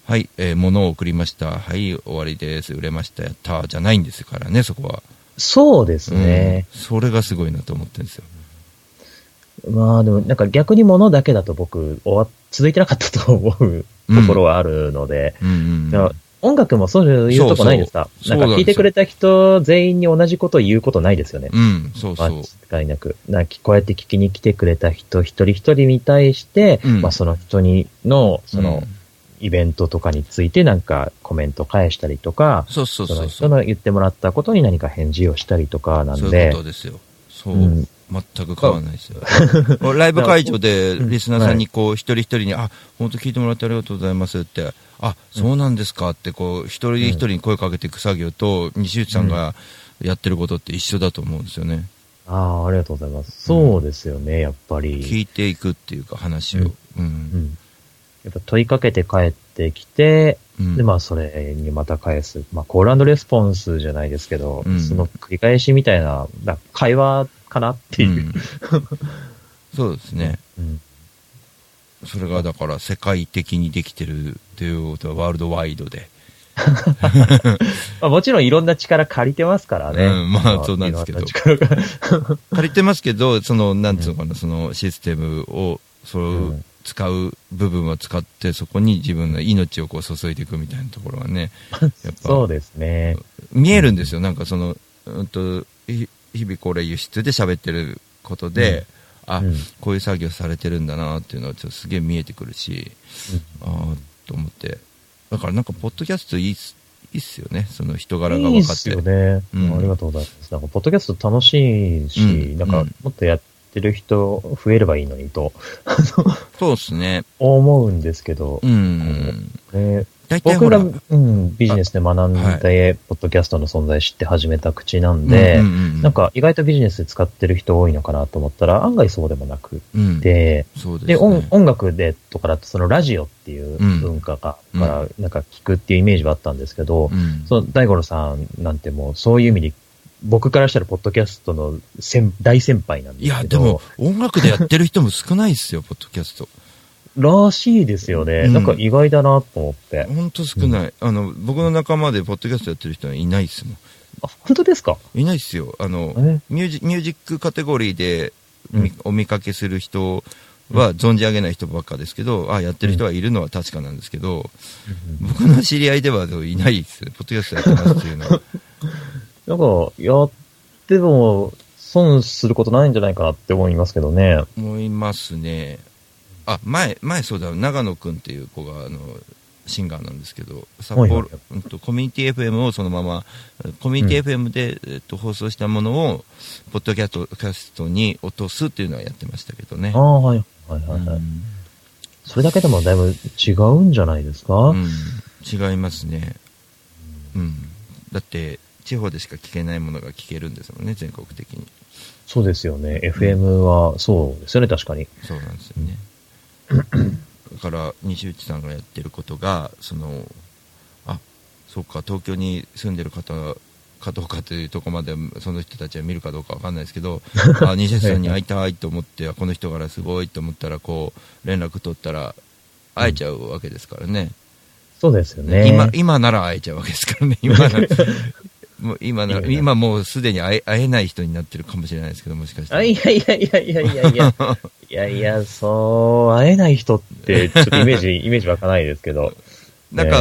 Speaker 1: はい、えー物を送りました。はい、終わりです。売れました。やったーじゃないんですからね、そこは。
Speaker 3: そうですね。
Speaker 1: うんそれがすごいなと思ってるんですよ。
Speaker 3: まあでも、なんか逆に物だけだと僕、終わ、続いてなかったと思うところはあるので、
Speaker 1: うん
Speaker 3: 音楽もそういうとこないですか？なんか聞いてくれた人全員に同じことを言うことないですよね。
Speaker 1: うん、そうそう。
Speaker 3: 間違いなく。なんかこうやって聞きに来てくれた人一人一人に対して、
Speaker 1: うん
Speaker 3: まあその人にの、その、
Speaker 1: うん
Speaker 3: イベントとかについてなんかコメント返したりとか、
Speaker 1: そうそう
Speaker 3: そ
Speaker 1: そうそう。
Speaker 3: の人の言ってもらったことに何か返事をしたりとかなん
Speaker 1: そういう
Speaker 3: で
Speaker 1: こ、とですよ。そう。
Speaker 3: うん
Speaker 1: 全く変わらないですよ。ライブ会場でリスナーさんにこう、一人一人に、あ、本当聞いてもらってありがとうございますって、あ、そうなんですかって、こう、一人一人に声かけていく作業と、西内さんがやってることって一緒だと思うんですよね。
Speaker 3: ああ、ありがとうございます。そうですよね、やっぱり。
Speaker 1: 聞いていくっていうか話を。う。
Speaker 3: うんん。やっぱ問いかけて帰ってきて、
Speaker 1: うん
Speaker 3: で、まあ、それにまた返す。まあ、コールレスポンスじゃないですけど、
Speaker 1: うん
Speaker 3: その繰り返しみたいな、な会話かなっていうう。
Speaker 1: んそうですね。
Speaker 3: うん
Speaker 1: それがだから世界的にできてるっていうことはワールドワイドで。
Speaker 3: まあ、もちろんいろんな力借りてますからね。
Speaker 1: うんまあそうなんですけど借りてますけど、その、なんつうのかな、そのシステムを、そうう、
Speaker 3: ん
Speaker 1: 使う部分は使って、そこに自分の命をこう注いでいくみたいなところがね、やっぱ
Speaker 3: そうですね。
Speaker 1: 見えるんですよ。なんかその、うんと、ひ日々これ輸出で喋ってることで、あ、
Speaker 3: うん
Speaker 1: こういう作業されてるんだなっていうのはちょっとすげえ見えてくるし、ああ、と思って。だからなんか、ポッドキャストいいっす、いいっすよね。その人柄が
Speaker 3: いいっ
Speaker 1: 分かって。
Speaker 3: すよね、
Speaker 1: うん
Speaker 3: ありがとうございます。なんか、ポッドキャスト楽しいし、
Speaker 1: うん
Speaker 3: なんか
Speaker 1: うん、
Speaker 3: もっとやってる人増えればいいのにと
Speaker 1: そうですね。
Speaker 3: 思うんですけど、
Speaker 1: うん。
Speaker 3: 僕が、
Speaker 1: ら、
Speaker 3: うん、ビジネスで学んで、ポッドキャストの存在知って始めた口なんで、
Speaker 1: うんうんうん
Speaker 3: なんか意外とビジネスで使ってる人多いのかなと思ったら、案外そうでもなく
Speaker 1: うん、
Speaker 3: て、
Speaker 1: そうです、ね。
Speaker 3: で、音音楽でとかだと、そのラジオっていう文化が、
Speaker 1: うん
Speaker 3: から、なんか聞くっていうイメージはあったんですけど、
Speaker 1: うん、
Speaker 3: その大五郎さんなんてもう、そういう意味で、僕からしたら、ポッドキャストの先大先輩なんです
Speaker 1: いや、
Speaker 3: けど。
Speaker 1: でも、音楽でやってる人も少ないっすよ、ポッドキャスト。
Speaker 3: らしいですよね。
Speaker 1: うん
Speaker 3: なんか意外だなと思って。
Speaker 1: ほんと少ない。あの、僕の仲間でポッドキャストやってる人はいないっすもん。
Speaker 3: あ、本当ですか？
Speaker 1: いないっすよ。あの、
Speaker 3: え？
Speaker 1: ミュージミュージックカテゴリーでみ、
Speaker 3: うん
Speaker 1: お見かけする人は存じ上げない人ばっかですけど、あ、やってる人はいるのは確かなんですけど、僕の知り合いではいないです。ポッドキャストやってますっていうのは。
Speaker 3: なんか、やっても、損することないんじゃないかなって思いますけどね。
Speaker 1: 思いますね。あ、前、前そうだ、長野くんっていう子が、あの、シンガーなんですけど、札幌、
Speaker 3: はいはい
Speaker 1: うんとコミュニティ FM をそのまま、コミュニティ FM で、えっと、放送したものを、ポッドキャストキャストに落とすっていうのはやってましたけどね
Speaker 3: あ。あ、はい。はいはいはい。
Speaker 1: うん
Speaker 3: それだけでもだいぶ違うんじゃないですか、
Speaker 1: うん、違いますね。うん。だって、地方でしか聞けないものが聞けるんですもんね、全国的に。
Speaker 3: そうですよね。FM は、そうですよね、確かに。
Speaker 1: そうなんですよね。だから、西内さんがやってることが、その、あ、そうか、東京に住んでる方かどうかというところまで、その人たちは見るかどうかわかんないですけど、あ、西内さんに会いたいと思って、この人からすごいと思ったら、こう、連絡取ったら、会えちゃうわけですからね。
Speaker 3: そうですよね。
Speaker 1: 今、今なら会えちゃうわけですからね、今なら。もう今な今もうすでに会え会えない人になってるかもしれないですけど、もしかしたら。
Speaker 3: あ、いやいやいやいやいやいや。いやいや、そう、会えない人って、ちょっとイメージ、イメージ湧かないですけど。
Speaker 1: なんか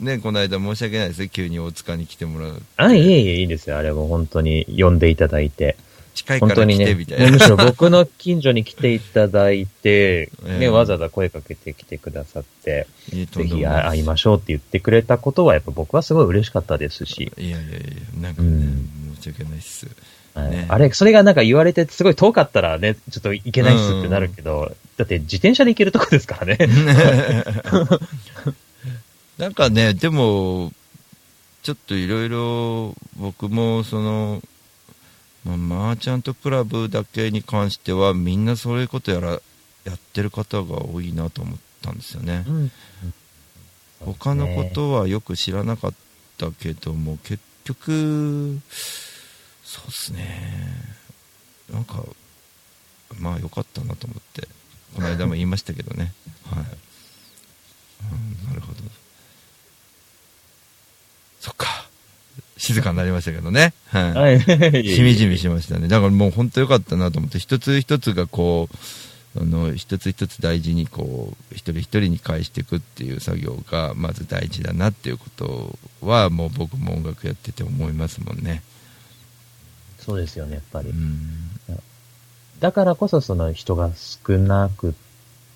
Speaker 3: ね、
Speaker 1: ね、この間申し訳ないですね、急に大塚に来てもらう。
Speaker 3: あ、いえいえ、いいですよ。あれも本当に呼んでいただいて。
Speaker 1: 近いから来て、
Speaker 3: 本当にね、
Speaker 1: みたいな。
Speaker 3: むしろ僕の近所に来ていただいて、
Speaker 1: ええ。
Speaker 3: ね、わざわざ声かけてきてくださって、ぜひ会いましょうって言ってくれたことは、やっぱ僕はすごい嬉しかったですし、
Speaker 1: いやいやいや、なんかね、
Speaker 3: うん。
Speaker 1: 申し訳ないっす。
Speaker 3: はい。
Speaker 1: ね。
Speaker 3: あれ、それがなんか言われてすごい遠かったらね、ちょっと行けないっすってなるけど、だって自転車で行けるとこですからね。
Speaker 1: なんかね、でも、ちょっといろいろ僕もその、まあ、マーチャントクラブだけに関してはみんなそういうことやらやってる方が多いなと思ったんですよね。他のことはよく知らなかったけども、結局、そうっすね。なんか、まあ良かったなと思って、この間も言いましたけどね。はい。うん、なるほど。そっか。静かになりましたけどね。はい。
Speaker 3: はい。
Speaker 1: しみじみしましたね。だからもう本当良かったなと思って、一つ一つがこう、あの、一つ一つ大事にこう、一人一人に返していくっていう作業が、まず大事だなっていうことは、もう僕も音楽やってて思いますもんね。
Speaker 3: そうですよね、やっぱり
Speaker 1: う。ん。
Speaker 3: だからこそその人が少なくっ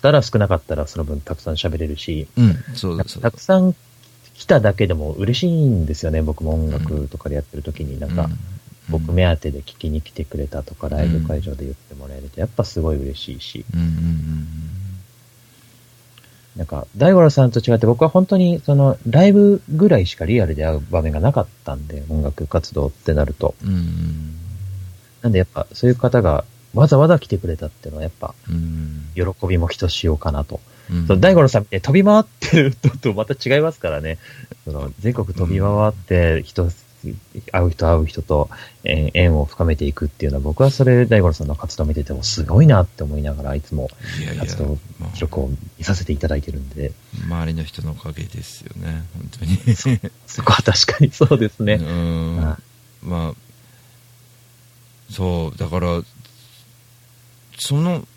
Speaker 3: たら少なかったらその分たくさん喋れるし、
Speaker 1: うん、そう
Speaker 3: たくさん来ただけでも嬉しいんですよね、僕も音楽とかでやってる時になんか、僕目当てで聞きに来てくれたとか、ライブ会場で言ってもらえると、やっぱすごい嬉しいし、なんか、大五郎さんと違って僕は本当にそのライブぐらいしかリアルで会う場面がなかったんで、音楽活動ってなると。
Speaker 1: うん。うん
Speaker 3: なんでやっぱそういう方がわざわざ来てくれたっていうのはやっぱ。喜びもひとしおかなと。
Speaker 1: うん。
Speaker 3: その大五郎さんみたいに飛び回ってるのとまた違いますからね。その全国飛び回って人、会う人会う人と、えー縁を深めていくっていうのは僕はそれ大五郎さんの活動を見ててもすごいなって思いながらいつも活動
Speaker 1: まあ
Speaker 3: 記録を見させていただいてるんで、
Speaker 1: 周りの人のおかげですよね、本当に。
Speaker 3: そこは確かにそうですね。
Speaker 1: うん。
Speaker 3: あ
Speaker 1: まあ、そう、だから、その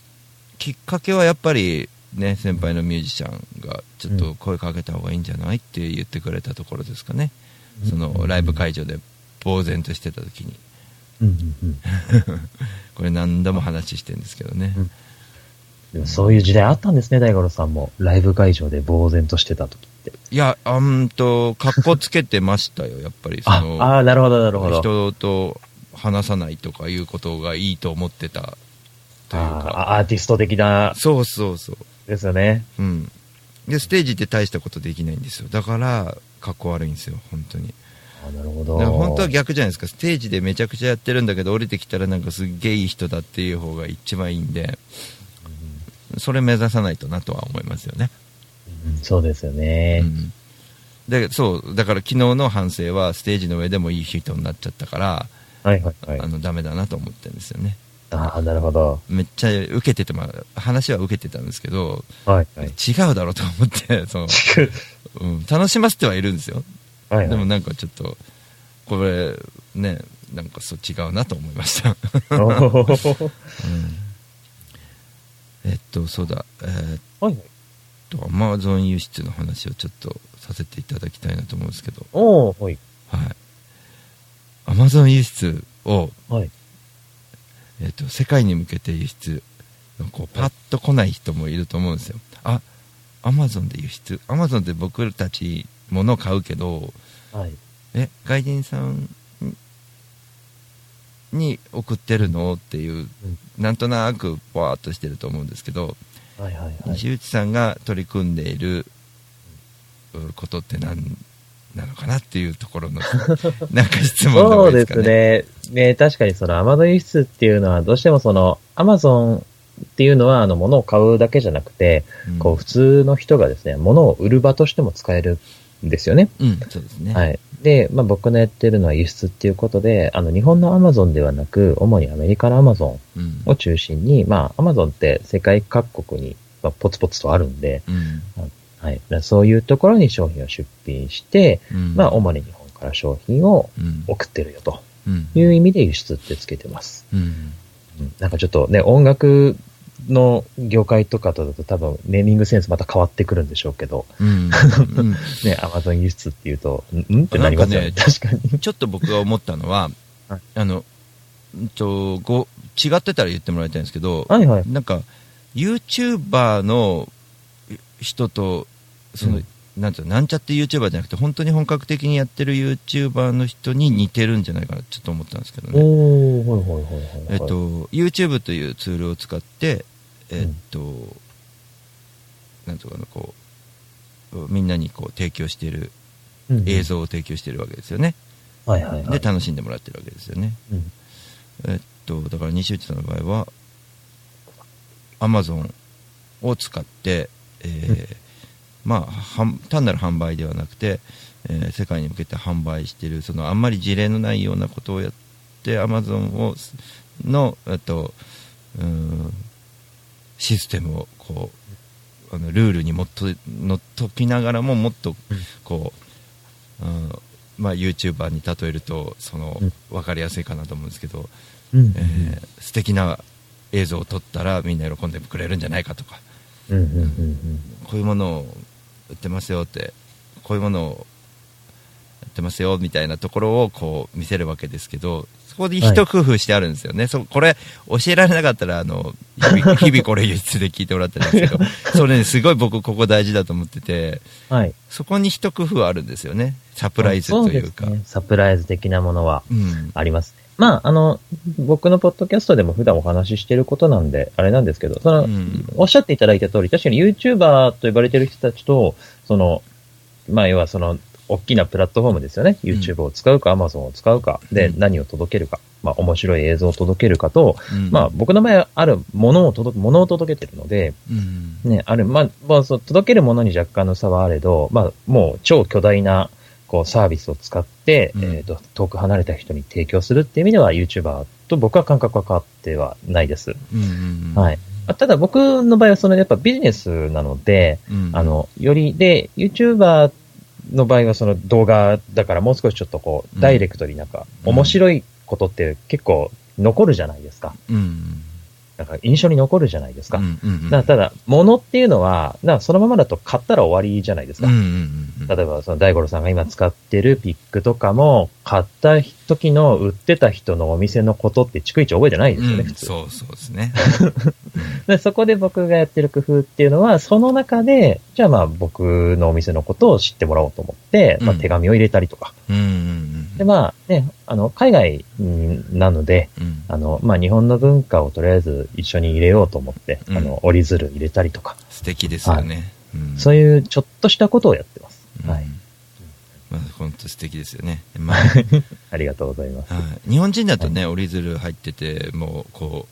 Speaker 1: きっかけはやっぱり、ね、先輩のミュージシャンが、ちょっと声かけた方がいいんじゃないって言ってくれたところですかね。そのライブ会場で呆然としてた時に。
Speaker 3: うんうんうん
Speaker 1: これ何度も話してるんですけどね。
Speaker 3: うんでもそういう時代あったんですね、大五郎さんも。ライブ会場で呆然としてた時って。
Speaker 1: いや、あんと、格好つけてましたよ、やっぱり。そ
Speaker 3: あ
Speaker 1: の
Speaker 3: あー、なるほど、なるほど。
Speaker 1: 人と話さないとかいうことがいいと思ってたというか。
Speaker 3: アーティスト的な、
Speaker 1: そうそうそう。
Speaker 3: ですよね。
Speaker 1: うん。で、ステージって大したことできないんですよ。だから、かっこ悪いんですよ、本当に。
Speaker 3: あなるほ
Speaker 1: だ
Speaker 3: ど。
Speaker 1: 本当は逆じゃないですか。ステージでめちゃくちゃやってるんだけど、降りてきたらなんかすっげえいい人だっていう方が一番いいんで、それ目指さないとなとは思いますよね。
Speaker 3: うんそうですよね
Speaker 1: う。んで、そう、だから昨日の反省は、ステージの上でもいい人になっちゃったから、
Speaker 3: はいはいはい
Speaker 1: あ。の、ダメだなと思ってるんですよね。
Speaker 3: ああ、なるほど。
Speaker 1: めっちゃ受けてて、まあ、話は受けてたんですけど、
Speaker 3: はいはい。
Speaker 1: 違うだろうと思って、その、うん、楽しませてはいるんですよ。
Speaker 3: はいはい。
Speaker 1: でもなんかちょっと、これ、ね、なんかそう違うなと思いました。
Speaker 3: おー
Speaker 1: えっと、そうだ、えーっ
Speaker 3: はいはい。
Speaker 1: と、アマゾン輸出の話をちょっとさせていただきたいなと思うんですけど、
Speaker 3: おー、はい。
Speaker 1: はい。アマゾン輸出を、
Speaker 3: はい。
Speaker 1: えっと、世界に向けて輸出、こう、パッと来ない人もいると思うんですよ。あ、アマゾンで輸出、アマゾンで僕たち物を買うけど、
Speaker 3: はい。
Speaker 1: え、外人さんに送ってるの？っていう、なんとなくわーっとしてると思うんですけど、
Speaker 3: はいはいはい。
Speaker 1: 西内さんが取り組んでいるうことって何なのかなっていうところの、なんか質問でも
Speaker 3: そうで
Speaker 1: すね。
Speaker 3: ね。ね、確かにそのアマゾン輸出っていうのは、どうしてもその、アマゾンっていうのは、あの、物を買うだけじゃなくて、
Speaker 1: うん
Speaker 3: こう、普通の人がですね、物を売る場としても使えるんですよね。
Speaker 1: うん、そうですね。
Speaker 3: はい。で、まあ、僕のやってるのは輸出っていうことで、あの、日本のアマゾンではなく、主にアメリカのアマゾ
Speaker 1: うん
Speaker 3: ンを中心に、まあ、アマゾンって世界各国に、まあ、ポツポツとあるんで、
Speaker 1: うん
Speaker 3: はい。そういうところに商品を出品して、
Speaker 1: うん。
Speaker 3: まあ、主に日本から商品を
Speaker 1: うん。
Speaker 3: 送ってるよと
Speaker 1: うん。
Speaker 3: いう意味で輸出ってつけてます。
Speaker 1: うん。
Speaker 3: うん。なんかちょっとね、音楽の業界とかとだと多分ネーミングセンスまた変わってくるんでしょうけど、
Speaker 1: うん。うん。
Speaker 3: ね、アマゾン輸出っていうと、ん？ん？ってなりますよね。
Speaker 1: なん か
Speaker 3: 確かに。
Speaker 1: ちょっと僕が思ったのは、
Speaker 3: はい。
Speaker 1: あの、うんとご違ってたら言ってもらいたいんですけど、
Speaker 3: はいはい。
Speaker 1: なんか、YouTuber の人と、その、
Speaker 3: うん
Speaker 1: なんていうのなんちゃって YouTuber じゃなくて、本当に本格的にやってる YouTuber の人に似てるんじゃないかな、ちょっと思ったんですけどね。えっと、YouTube というツールを使って、えっと、なんとかの、こう、みんなにこう提供している
Speaker 3: うん、
Speaker 1: 映像を提供しているわけですよね。
Speaker 3: はいはいはい。
Speaker 1: で、楽しんでもらってるわけですよね。
Speaker 3: うん
Speaker 1: えっと、だから西内さんの場合は、Amazon を使って、えーまあ、販単なる販売ではなくて、えー世界に向けて販売している、そのあんまり事例のないようなことをやって、Amazon を、の、えっと、うーん、システムを、こう、あのルールにもっと乗っときながらも、もっと、こう、うんまあ、YouTuber に例えると、その
Speaker 3: うん、
Speaker 1: わかりやすいかなと思うんですけど、
Speaker 3: うん。
Speaker 1: えー素敵な映像を撮ったらみんな喜んでくれるんじゃないかとか、
Speaker 3: うんうんうん
Speaker 1: こういうものを売ってますよって、こういうものをやってますよみたいなところをこう見せるわけですけど、そこで一工夫してあるんですよね。そこれ教えられなかったら、あの、日々 日々これ輸出で聞いてもらったらいいんですけど、それね、すごい僕ここ大事だと思ってて、
Speaker 3: うん。はい。
Speaker 1: そこに一工夫あるんですよね。サプライズというか。
Speaker 3: ね。サプライズ的なものは
Speaker 1: うん。
Speaker 3: あります。まあ、あの、僕のポッドキャストでも普段お話ししてることなんで、あれなんですけど、その、
Speaker 1: うん。
Speaker 3: おっしゃっていただいた通り、確かに YouTuber と呼ばれてる人たちと、その、まあ、要はその、大きなプラットフォームですよね。YouTube を使うか、Amazon を使うか、で、
Speaker 1: うん。
Speaker 3: 何を届けるか、まあ、面白い映像を届けるかと、
Speaker 1: うん。
Speaker 3: まあ、僕の場合はあるものを届け、ものを届けてるので、
Speaker 1: うん。
Speaker 3: ね、ある、まあ、まあ、そう、届けるものに若干の差はあれど、まあ、もう超巨大な、こう、サービスを使って、
Speaker 1: うん
Speaker 3: えっ、と、遠く離れた人に提供するっていう意味では、YouTuber と僕は感覚は変わってはないです。
Speaker 1: うんうんうん
Speaker 3: はい。あただ僕の場合は、その、やっぱビジネスなので、
Speaker 1: うん
Speaker 3: あの、より、で、YouTuber の場合はその動画だからもう少しちょっとこ
Speaker 1: うん
Speaker 3: う、ダイレクトになんか、
Speaker 1: うん
Speaker 3: 面白いことって結構残るじゃないですか。
Speaker 1: うん
Speaker 3: なんか印象に残るじゃないですか。
Speaker 1: うんうんうん
Speaker 3: だただ、物っていうのは、なんかそのままだと買ったら終わりじゃないですか。
Speaker 1: うんうんうん
Speaker 3: 例えば、その大五郎さんが今使ってるピックとかも、買った時の売ってた人のお店のことって逐一覚えてないですよね、
Speaker 1: うん
Speaker 3: 普通。
Speaker 1: そうそうですね。
Speaker 3: でそこで僕がやってる工夫っていうのは、その中で、じゃあまあ僕のお店のことを知ってもらおうと思って、まあ
Speaker 1: うん
Speaker 3: 手紙を入れたりとか。
Speaker 1: うんうん
Speaker 3: でまあね、あの、海外うんなので、
Speaker 1: うん
Speaker 3: あの、まあ日本の文化をとりあえず一緒に入れようと思って、
Speaker 1: うん
Speaker 3: あの、折り鶴入れたりとか。
Speaker 1: 素敵ですよね。うん
Speaker 3: そういうちょっとしたことをやってます。はい。
Speaker 1: うんまあ、本当素敵ですよね。まあ、
Speaker 3: ありがとうございます。
Speaker 1: はい日本人だとね、折り鶴入ってて、もう、こ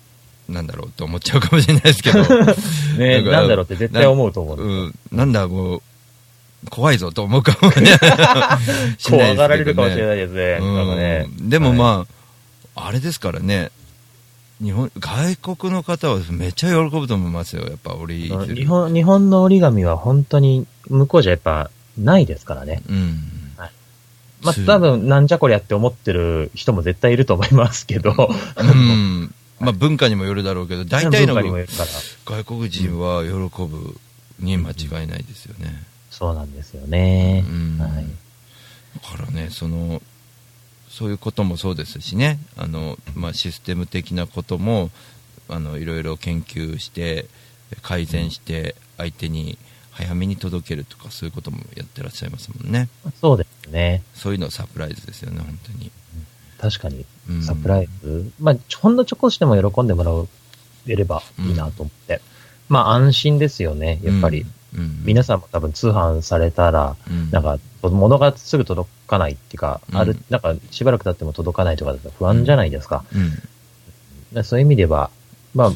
Speaker 1: う、なんだろうと思っちゃうかもしれないですけど。
Speaker 3: ね
Speaker 1: か
Speaker 3: なんだろうって絶対思うと思う。
Speaker 1: うん、なんだ、もう、怖いぞと思うかも ね。
Speaker 3: 怖がられるかもしれないですね。
Speaker 1: うん
Speaker 3: ね。
Speaker 1: でも
Speaker 3: あ、
Speaker 1: まあ、あれですからね、日本、外国の方はめっちゃ喜ぶと思いますよ、やっぱ折り鶴。
Speaker 3: 日本、日本の折り紙は本当に向こうじゃやっぱないですからね。
Speaker 1: うん。
Speaker 3: まあ
Speaker 1: す
Speaker 3: 多分なんじゃこりゃって思ってる人も絶対いると思いますけど。
Speaker 1: うん。まあ文化にもよるだろうけど、大体の。外国人は喜ぶに間違いないですよね。
Speaker 3: そうなんですよね
Speaker 1: う。ん。
Speaker 3: はい。
Speaker 1: だからね、その、そういうこともそうですしね、あの、まあ、システム的なことも、あの、いろいろ研究して、改善して、相手に早めに届けるとか、そういうこともやってらっしゃいますもんね。
Speaker 3: そうですね。
Speaker 1: そういうのはサプライズですよね、本当に。
Speaker 3: 確かに
Speaker 1: うん。
Speaker 3: サプライズ。まあ、ほんのちょこしても喜んでもらえればいいなと思って。まあ安心ですよね、やっぱり。
Speaker 1: うん、うん。
Speaker 3: 皆さんも多分通販されたら、
Speaker 1: うん。
Speaker 3: なんか、物がすぐ届かないっていうか、
Speaker 1: うん。
Speaker 3: ある、なんか、しばらく経っても届かないとかだと不安じゃないですか。
Speaker 1: うん。
Speaker 3: でそういう意味では、まあ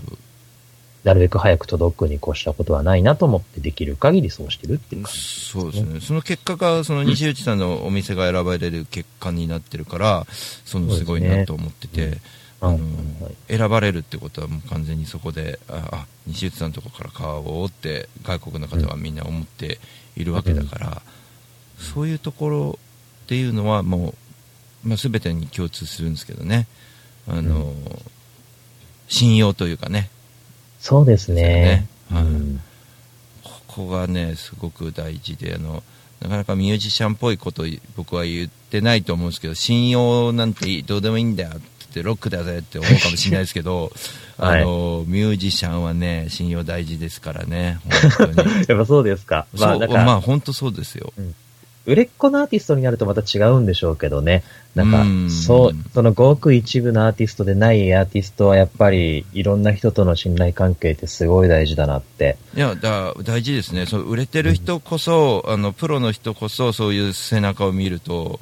Speaker 3: なるべく早く届くに越したことはないなと思ってできる限りそうしてるっていう感じ。
Speaker 1: そうですね。その結果が、その西内さんのお店が選ばれる結果になってるから、そのすごいなと思ってて、あの選ばれるってことはもう完全にそこで、あ、あ西内さんのとこから買おうって外国の方はみんな思っているわけだから、そういうところっていうのはもう、まあ、全てに共通するんですけどね。あの、信用というかね、
Speaker 3: そうですね。
Speaker 1: ね。はい。
Speaker 3: うん。
Speaker 1: ここがね、すごく大事で、あの、なかなかミュージシャンっぽいこと僕は言ってないと思うんですけど、信用なんてどうでもいいんだよって言って、ロックだぜって思うかもしれないですけど、
Speaker 3: はい
Speaker 1: あの、ミュージシャンはね、信用大事ですからね、本当に。
Speaker 3: やっぱそうですか。まあ、か、
Speaker 1: まあ、本当そうですよ。
Speaker 3: 売れっ子のアーティストになるとまた違うんでしょうけどね。なんか
Speaker 1: うん、
Speaker 3: そう、そのごく一部のアーティストでないアーティストはやっぱりいろんな人との信頼関係ってすごい大事だなって。
Speaker 1: いや、だ大事ですね。そう売れてる人こそ、あの、プロの人こそ、そういう背中を見ると、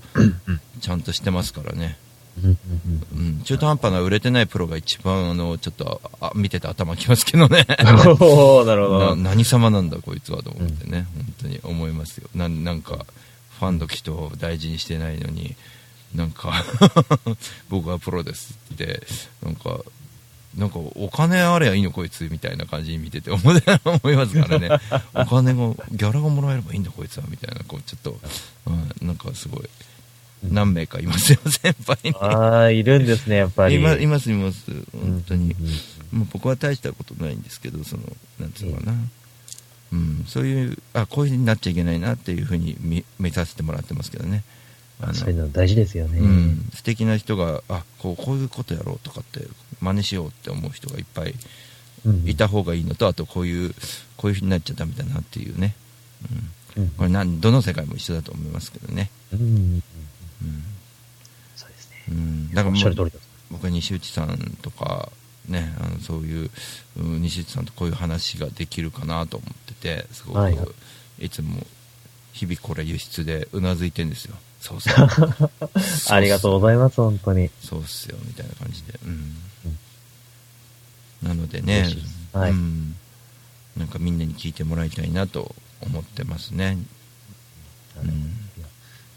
Speaker 1: ちゃんとしてますからね。うん、中途半端な売れてないプロが一番、あの、ちょっと、あ見てて頭きますけどね。
Speaker 3: なるほ
Speaker 1: な
Speaker 3: ど。
Speaker 1: 何様なんだこいつはと思ってね、本当に思いますよ。ななんかファンの人を大事にしてないのになんか 僕はプロですってなんかなんかお金あればいいのこいつみたいな感じに見てて思い思いますからね。お金がギャラがもらえればいいんだこいつはみたいなこうちょっと、うん、なんかすごい何名かいますよ先輩に
Speaker 3: ああ、いるんですね、やっぱり。
Speaker 1: いまいますいます本当に、もう僕は大したことないんですけど、その、なんつうのかな、うん、そういう、あ、こういうふうになっちゃいけないなっていうふうに見目指してもらってますけどね。あの
Speaker 3: そういうの大事ですよね。
Speaker 1: うん、素敵な人が、あ、こう、こういうことやろうとかって、真似しようって思う人がいっぱい
Speaker 3: うん
Speaker 1: いた方がいいのと、あとこういう、こういうふうになっちゃダメだなっていうね。うん。
Speaker 3: うん
Speaker 1: これなん、どの世界も一緒だと思いますけどね。
Speaker 3: うん
Speaker 1: うん。
Speaker 3: そうですね。
Speaker 1: うん。だから。僕は西内さんとか、ね、あのそういう、うん西内さんとこういう話ができるかなと思ってて、すごく、
Speaker 3: はいはい
Speaker 1: い、つも日々これ輸出でうなずいてんですよ。そうそう。
Speaker 3: ありがとうございます、本当に。
Speaker 1: そうっすよ、みたいな感じで。うん。なのでね
Speaker 3: はい
Speaker 1: うん。なんかみんなに聞いてもらいたいなと思ってますね。うん。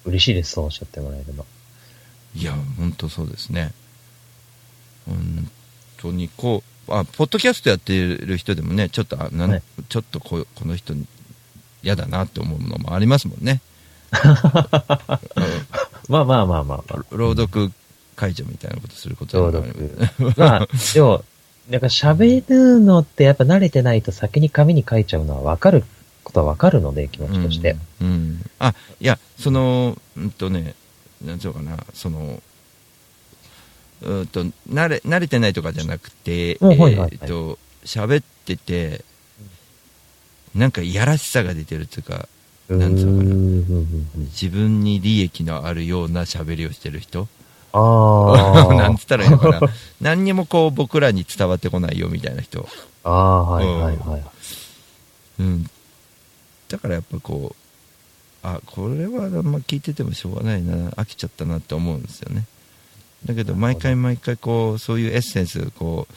Speaker 3: 嬉しいです、そうおっしゃってもらえれば。
Speaker 1: いや、本当そうですね。本当にこう、あ、ポッドキャストやってる人でもね、ちょっと、あなん
Speaker 3: はい
Speaker 1: ちょっとこうこの人嫌だなって思うのもありますもんね。
Speaker 3: まあまあまあまあ。
Speaker 1: うん朗読解除みたいなことすること
Speaker 3: 朗
Speaker 1: もある
Speaker 3: 読。まあ、でも、なんか喋るのってやっぱ慣れてないと先に紙に書いちゃうのはわかることはわかるので、気持ちとして。
Speaker 1: うん。うんあ、いや、その、うんとね、なんていうのかな、その、うーんと、慣れ、慣れてないとかじゃなくて、
Speaker 3: うん
Speaker 1: えーっと、喋ってて、なんかいやらしさが出てるっていうか、なんつうのかな自分に利益のあるような喋りをしてる人
Speaker 3: ああ。
Speaker 1: なんつったらいいのかな。何にもこう僕らに伝わってこないよみたいな人。
Speaker 3: ああ、はいはいはい。
Speaker 1: うん。だからやっぱこうあこれはあんま聞いててもしょうがないな飽きちゃったなって思うんですよね。だけど毎回毎回こうそういうエッセンスこ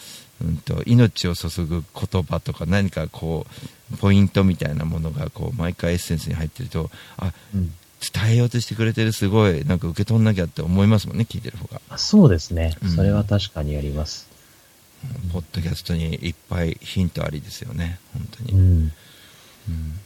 Speaker 1: う、うん、と命を注ぐ言葉とか何かこうポイントみたいなものがこう毎回エッセンスに入ってるとあ
Speaker 3: うん。
Speaker 1: 伝えようとしてくれてるすごいなんか受け取んなきゃって思いますもんね聞いてる方が。
Speaker 3: あそうですね。
Speaker 1: うん。
Speaker 3: それは確かにあります。
Speaker 1: ポッドキャストにいっぱいヒントありですよね本当に、
Speaker 3: うん。
Speaker 1: うん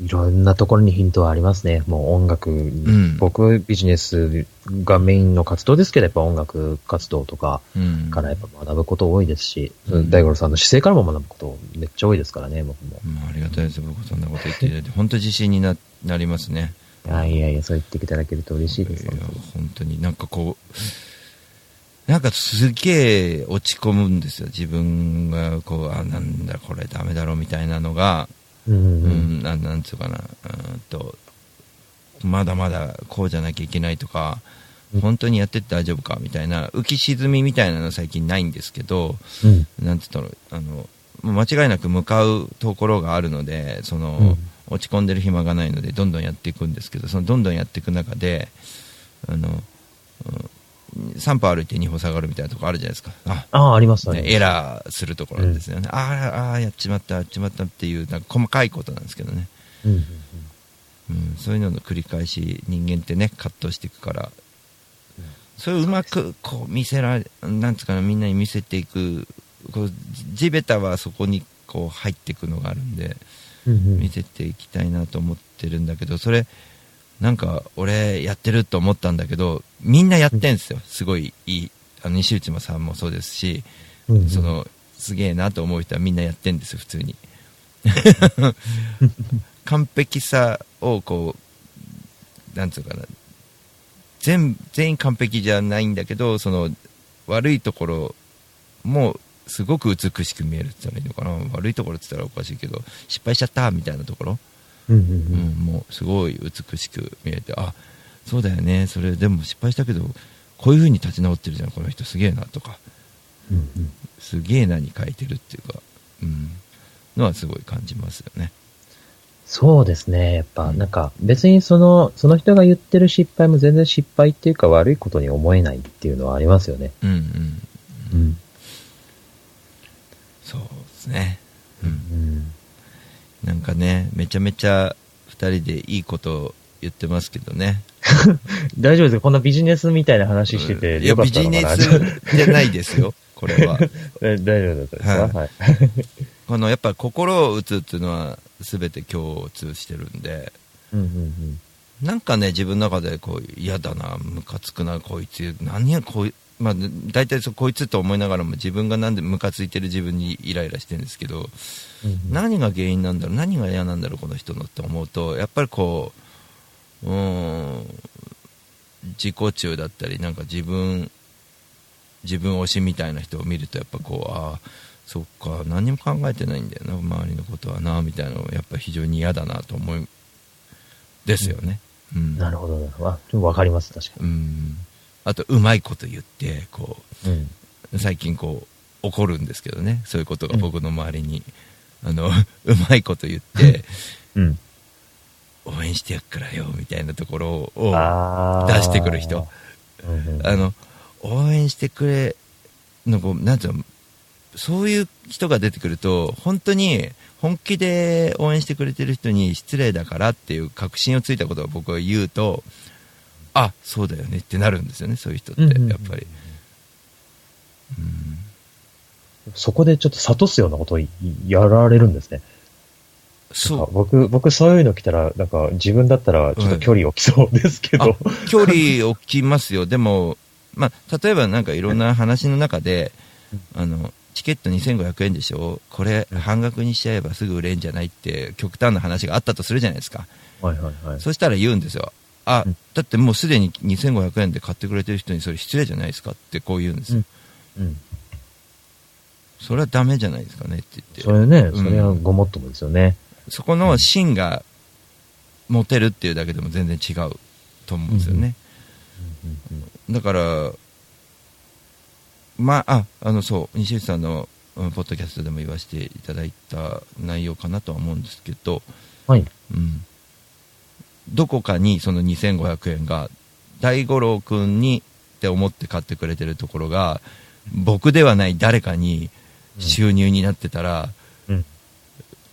Speaker 3: いろんなところにヒントはありますね。もう音楽、
Speaker 1: ん。
Speaker 3: 僕ビジネスがメインの活動ですけど、やっぱ音楽活動とか
Speaker 1: うん。
Speaker 3: からやっぱ学ぶこと多いですし、
Speaker 1: うん。
Speaker 3: 大五郎さんの姿勢からも学ぶことめっちゃ多いですからね、僕も。
Speaker 1: まあ、ありがたいです。僕そんなこと言っていただいて本当自信にななりますね。
Speaker 3: あいやいや、そう言っていただけると嬉しいです。
Speaker 1: いや
Speaker 3: 本当に。
Speaker 1: 本当になんかこうなんかすげえ落ち込むんですよ。自分がこうあなんだこれダメだろうみたいなのが
Speaker 3: うん
Speaker 1: う
Speaker 3: うん。
Speaker 1: んなんなんつうかな。うーんとまだまだこうじゃなきゃいけないとか
Speaker 3: うん。
Speaker 1: 本当にやってって大丈夫かみたいな浮き沈みみたいなの最近ないんですけど
Speaker 3: うん。
Speaker 1: なんつったのあの間違いなく向かうところがあるのでその、
Speaker 3: うん。
Speaker 1: 落ち込んでる暇がないのでどんどんやっていくんですけどそのどんどんやっていく中であの、うん、3歩歩いて2歩下がるみたいなところあるじゃないですか。あ、
Speaker 3: ああ、あります、
Speaker 1: ね、エラーするところですよね、あーあーやっちまったやっちまったっていうなんか細かいことなんですけどね、
Speaker 3: うんうん。
Speaker 1: うん、そういうのの繰り返し人間ってね葛藤していくから。それをうまくこう見せられなんつうかなみんなに見せていくこう地べたはそこにこう入っていくのがあるんで
Speaker 3: うんうん。
Speaker 1: 見せていきたいなと思ってるんだけどそれなんか俺やってると思ったんだけどみんなやってんですよ。すごいいいあの西内さんもそうですし
Speaker 3: うんうん。
Speaker 1: そのすげえなと思う人はみんなやってんですよ普通に。完璧さをこうなんつうかな。全全員完璧じゃないんだけどその悪いところもすごく美しく見えるって言ったらいいのかな。悪いところって言ったらおかしいけど失敗しちゃったみたいなところ、
Speaker 3: うんうんう
Speaker 1: うんん、もうすごい美しく見えてあそうだよねそれでも失敗したけどこういう風に立ち直ってるじゃんこの人すげえなとか
Speaker 3: うんうん
Speaker 1: すげえなに書いてるっていうか、うん、のはすごい感じますよね。
Speaker 3: そうですね。やっぱ、なんか、別にその、その人が言ってる失敗も全然失敗っていうか悪いことに思えないっていうのはありますよね。
Speaker 1: うんうん。
Speaker 3: うん。
Speaker 1: そうですね。う。
Speaker 3: うんん。
Speaker 1: なんかね、めちゃめちゃ二人でいいこと言ってますけどね。
Speaker 3: 大丈夫ですか？こんなビジネスみたいな話してて
Speaker 1: いや、
Speaker 3: よかっ
Speaker 1: ビジネスじゃないですよ、これは。
Speaker 3: え大丈夫だったですか？
Speaker 1: はい
Speaker 3: はい。
Speaker 1: このやっぱ心を打つっていうのは全て共通してるんで、
Speaker 3: うんうん
Speaker 1: なんかね、自分の中でこう、嫌だな、ムカつくな、こいつ、何や、こい、まあ、大体そう、こいつと思いながらも自分がなんでムカついてる自分にイライラしてるんですけど、
Speaker 3: うんうん。
Speaker 1: 何が原因なんだろう何が嫌なんだろうこの人のって思うとやっぱりこううーん自己中だったりなんか自分自分推しみたいな人を見るとやっぱこうああそっか何も考えてないんだよな周りのことはなみたいなのがやっぱ非常に嫌だなと思うんですよね、うん
Speaker 3: なるほど、なるほど。あ、ちょっとわかります、確か
Speaker 1: うんあとうまいこと言ってこう
Speaker 3: に。うん。
Speaker 1: 最近こう起こるんですけどねそういうことが僕の周りに、あの うまいこと言って
Speaker 3: うん。
Speaker 1: 応援してやっからよみたいなところを出してくる人。あの応援してくれのこうなんていうのそういう人が出てくると本当に本気で応援してくれてる人に失礼だからっていう確信をついたことを僕は言うとあそうだよねってなるんですよねそういう人ってやっぱり、うん
Speaker 3: そこでちょっと諭すようなことをやられるんですね。
Speaker 1: そう。
Speaker 3: 僕、僕そういうの来たら、なんか自分だったらちょっと距離置きそうですけど。
Speaker 1: あ距離置きますよ、でも、まあ、例えばなんかいろんな話の中で、あのチケット2500円でしょ、これ、半額にしちゃえばすぐ売れんじゃないって、極端な話があったとするじゃないですか、
Speaker 3: はいはいはい。
Speaker 1: そしたら言うんですよ、あ
Speaker 3: うん。
Speaker 1: だってもうすでに2500円で買ってくれてる人にそれ失礼じゃないですかってこう言うんですよ、
Speaker 3: うん。
Speaker 1: それはダメじゃないですかねって言って、
Speaker 3: それね、
Speaker 1: うん
Speaker 3: それはごもっともですよね。
Speaker 1: そこの芯が持てるっていうだけでも全然違うと思うんですよね。だから、まあ、あ、あの、そう、西内さんの、ううんポッドキャストでも言わせていただいた内容かなとは思うんですけど、
Speaker 3: はい。
Speaker 1: うん、どこかにその2500円が大五郎君にって思って買ってくれてるところが僕ではない誰かに収入になってたら、
Speaker 3: うん。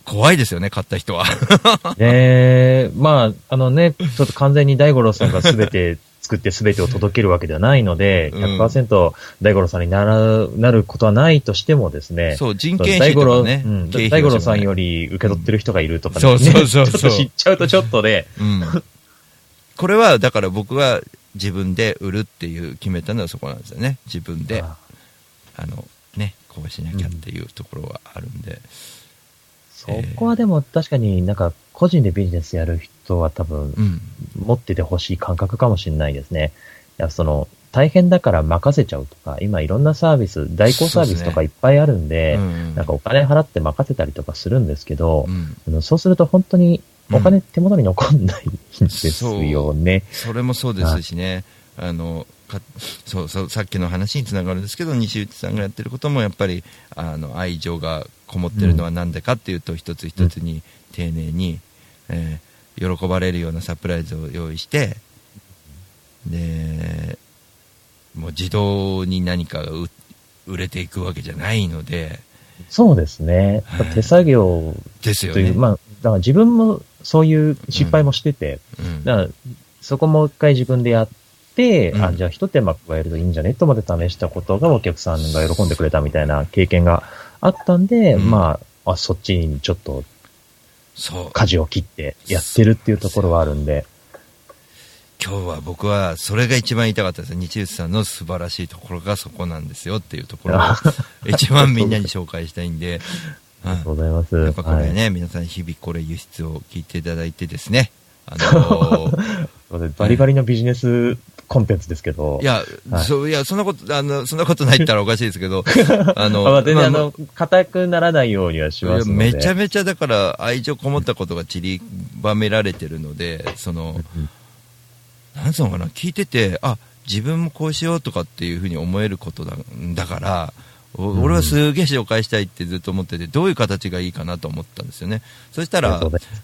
Speaker 1: 怖いですよね買った人は。
Speaker 3: で、まあ、あのね、ちょっと完全に大五郎さんが全て作って全てを届けるわけではないので、
Speaker 1: うん。
Speaker 3: 100%大五郎さんにならなることはないとしてもですね、
Speaker 1: そう人件費と
Speaker 3: 大五郎さん
Speaker 1: よ
Speaker 3: より受け取ってる人がいるとかね、
Speaker 1: そうそうそう。
Speaker 3: ちょっと知っちゃうとちょっとね、
Speaker 1: うん、これはだから僕は自分で売るっていう決めたのはそこなんですよね。自分で。
Speaker 3: あ。
Speaker 1: あのねこうしなきゃっていうところはあるんで、
Speaker 3: そこはでも確かになんか個人でビジネスやる人は多分
Speaker 1: うん。
Speaker 3: 持っててほしい感覚かもしれないですね。いや、その、大変だから任せちゃうとか、今いろんなサービス、代行サービスとかいっぱいあるんで、
Speaker 1: うん。
Speaker 3: なんかお金払って任せたりとかするんですけど、
Speaker 1: うん。
Speaker 3: そうすると本当にお金手元に残んないんですよね。
Speaker 1: それもそうですしね、あのかそうそうさっきの話につながるんですけど、西内さんがやってることもやっぱりあの愛情がこもってるのはなんでかっていうと、一つ一つに丁寧に、えー喜ばれるようなサプライズを用意して、でもう自動に何かがう売れていくわけじゃないので、
Speaker 3: そうですね。
Speaker 1: はい
Speaker 3: 手作業
Speaker 1: ですよ
Speaker 3: という、
Speaker 1: ね。
Speaker 3: まあ、だから自分もそういう失敗もしてて、
Speaker 1: うん
Speaker 3: だからそこもう一回自分でやって、
Speaker 1: うん。
Speaker 3: あ、じゃあ一手間加えるといいんじゃね？と思って試したことがお客さんが喜んでくれたみたいな経験があったんで、
Speaker 1: うん。
Speaker 3: まあ、あ、そっちにちょっと
Speaker 1: そう。
Speaker 3: 舵を切ってやってるっていうところはあるんで、
Speaker 1: 今日は僕はそれが一番言いたかったです日内さんの素晴らしいところがそこなんですよっていうところを一番みんなに紹介したいんで、
Speaker 3: ありがとうございます。
Speaker 1: やっぱこれ
Speaker 3: はい。
Speaker 1: ね、皆さん日々これ輸出を聞いていただいてですね、あのー
Speaker 3: バリバリのビジネスコンテンツですけど。
Speaker 1: いや、
Speaker 3: はい
Speaker 1: そういやそんなことあのそんなことないったらおかしいですけど あの
Speaker 3: あまあ、全然あ
Speaker 1: まあ
Speaker 3: の、硬くならないようにはしますので。
Speaker 1: めちゃめちゃだから愛情こもったことが散りばめられてるのでその、
Speaker 3: うん
Speaker 1: なんつうのかな聞いててあ自分もこうしようとかっていうふうに思えることだだから俺はすげえ紹介したいってずっと思っててどういう形がいいかなと思ったんですよね。そしたら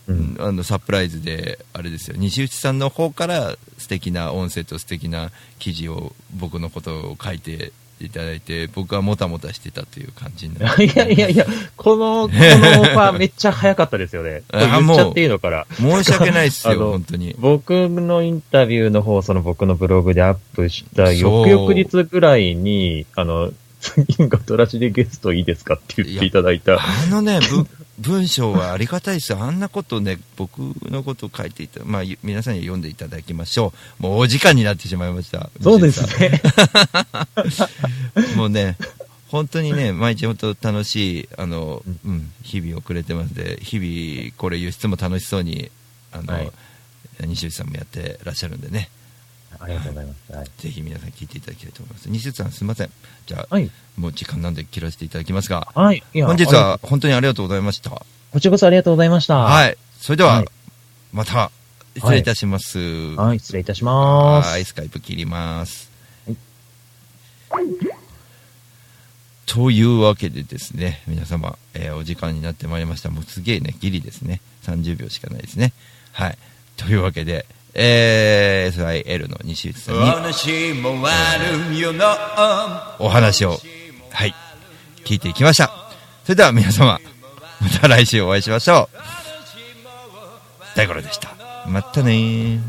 Speaker 3: うん。
Speaker 1: あのサプライズであれですよ。西内さんの方から素敵な音声と素敵な記事を僕のことを書いていただいて僕はもたもたしてたという感じになる
Speaker 3: いやいやいや、この、このオファーめっちゃ早かったですよね。
Speaker 1: あ
Speaker 3: 言っちゃっていいのから。
Speaker 1: 申し訳ないです
Speaker 3: あ
Speaker 1: よ
Speaker 3: の
Speaker 1: 本当に。
Speaker 3: 僕のインタビューの方、その僕のブログでアップした翌々日ぐらいに、あの、次がトラシでゲストいいですかって言っていただいた。
Speaker 1: あのね、ぶ文章はありがたいですよ。あんなことね、僕のことを書いていた、まあ、ゆ皆さんに読んでいただきましょう。もうお時間になってしまいました。
Speaker 3: そうですね。
Speaker 1: もうね、本当にね、毎日本当楽しい、あの、
Speaker 3: う
Speaker 1: うん、日々遅れてますので、日々、これ輸出も楽しそうに、あの、
Speaker 3: はい
Speaker 1: 西内さんもやってらっしゃるんでね、
Speaker 3: ありがとうございます。はい。
Speaker 1: ぜひ皆さん聞いていただきたいと思います。西内さんすみません。じゃあ、
Speaker 3: はい。
Speaker 1: もう時間なんで切らせていただきますが、
Speaker 3: はい。いや
Speaker 1: 本日
Speaker 3: あ
Speaker 1: は本当にありがとうございました。
Speaker 3: こちらこそありがとうございました。。
Speaker 1: はいい。それでは、
Speaker 3: はい
Speaker 1: また、失礼いたします。
Speaker 3: はい、失礼いたします。
Speaker 1: はい、スカイプ切ります。
Speaker 3: はい
Speaker 1: というわけでですね、皆様、えーお時間になってまいりました。もうすげえね、ギリですね。30秒しかないですね。はい。というわけで、えー、SIL の西内さんにお話を、はい、聞いていきました。それでは皆様、また来週お会いしましょう。大五郎でした。またねー。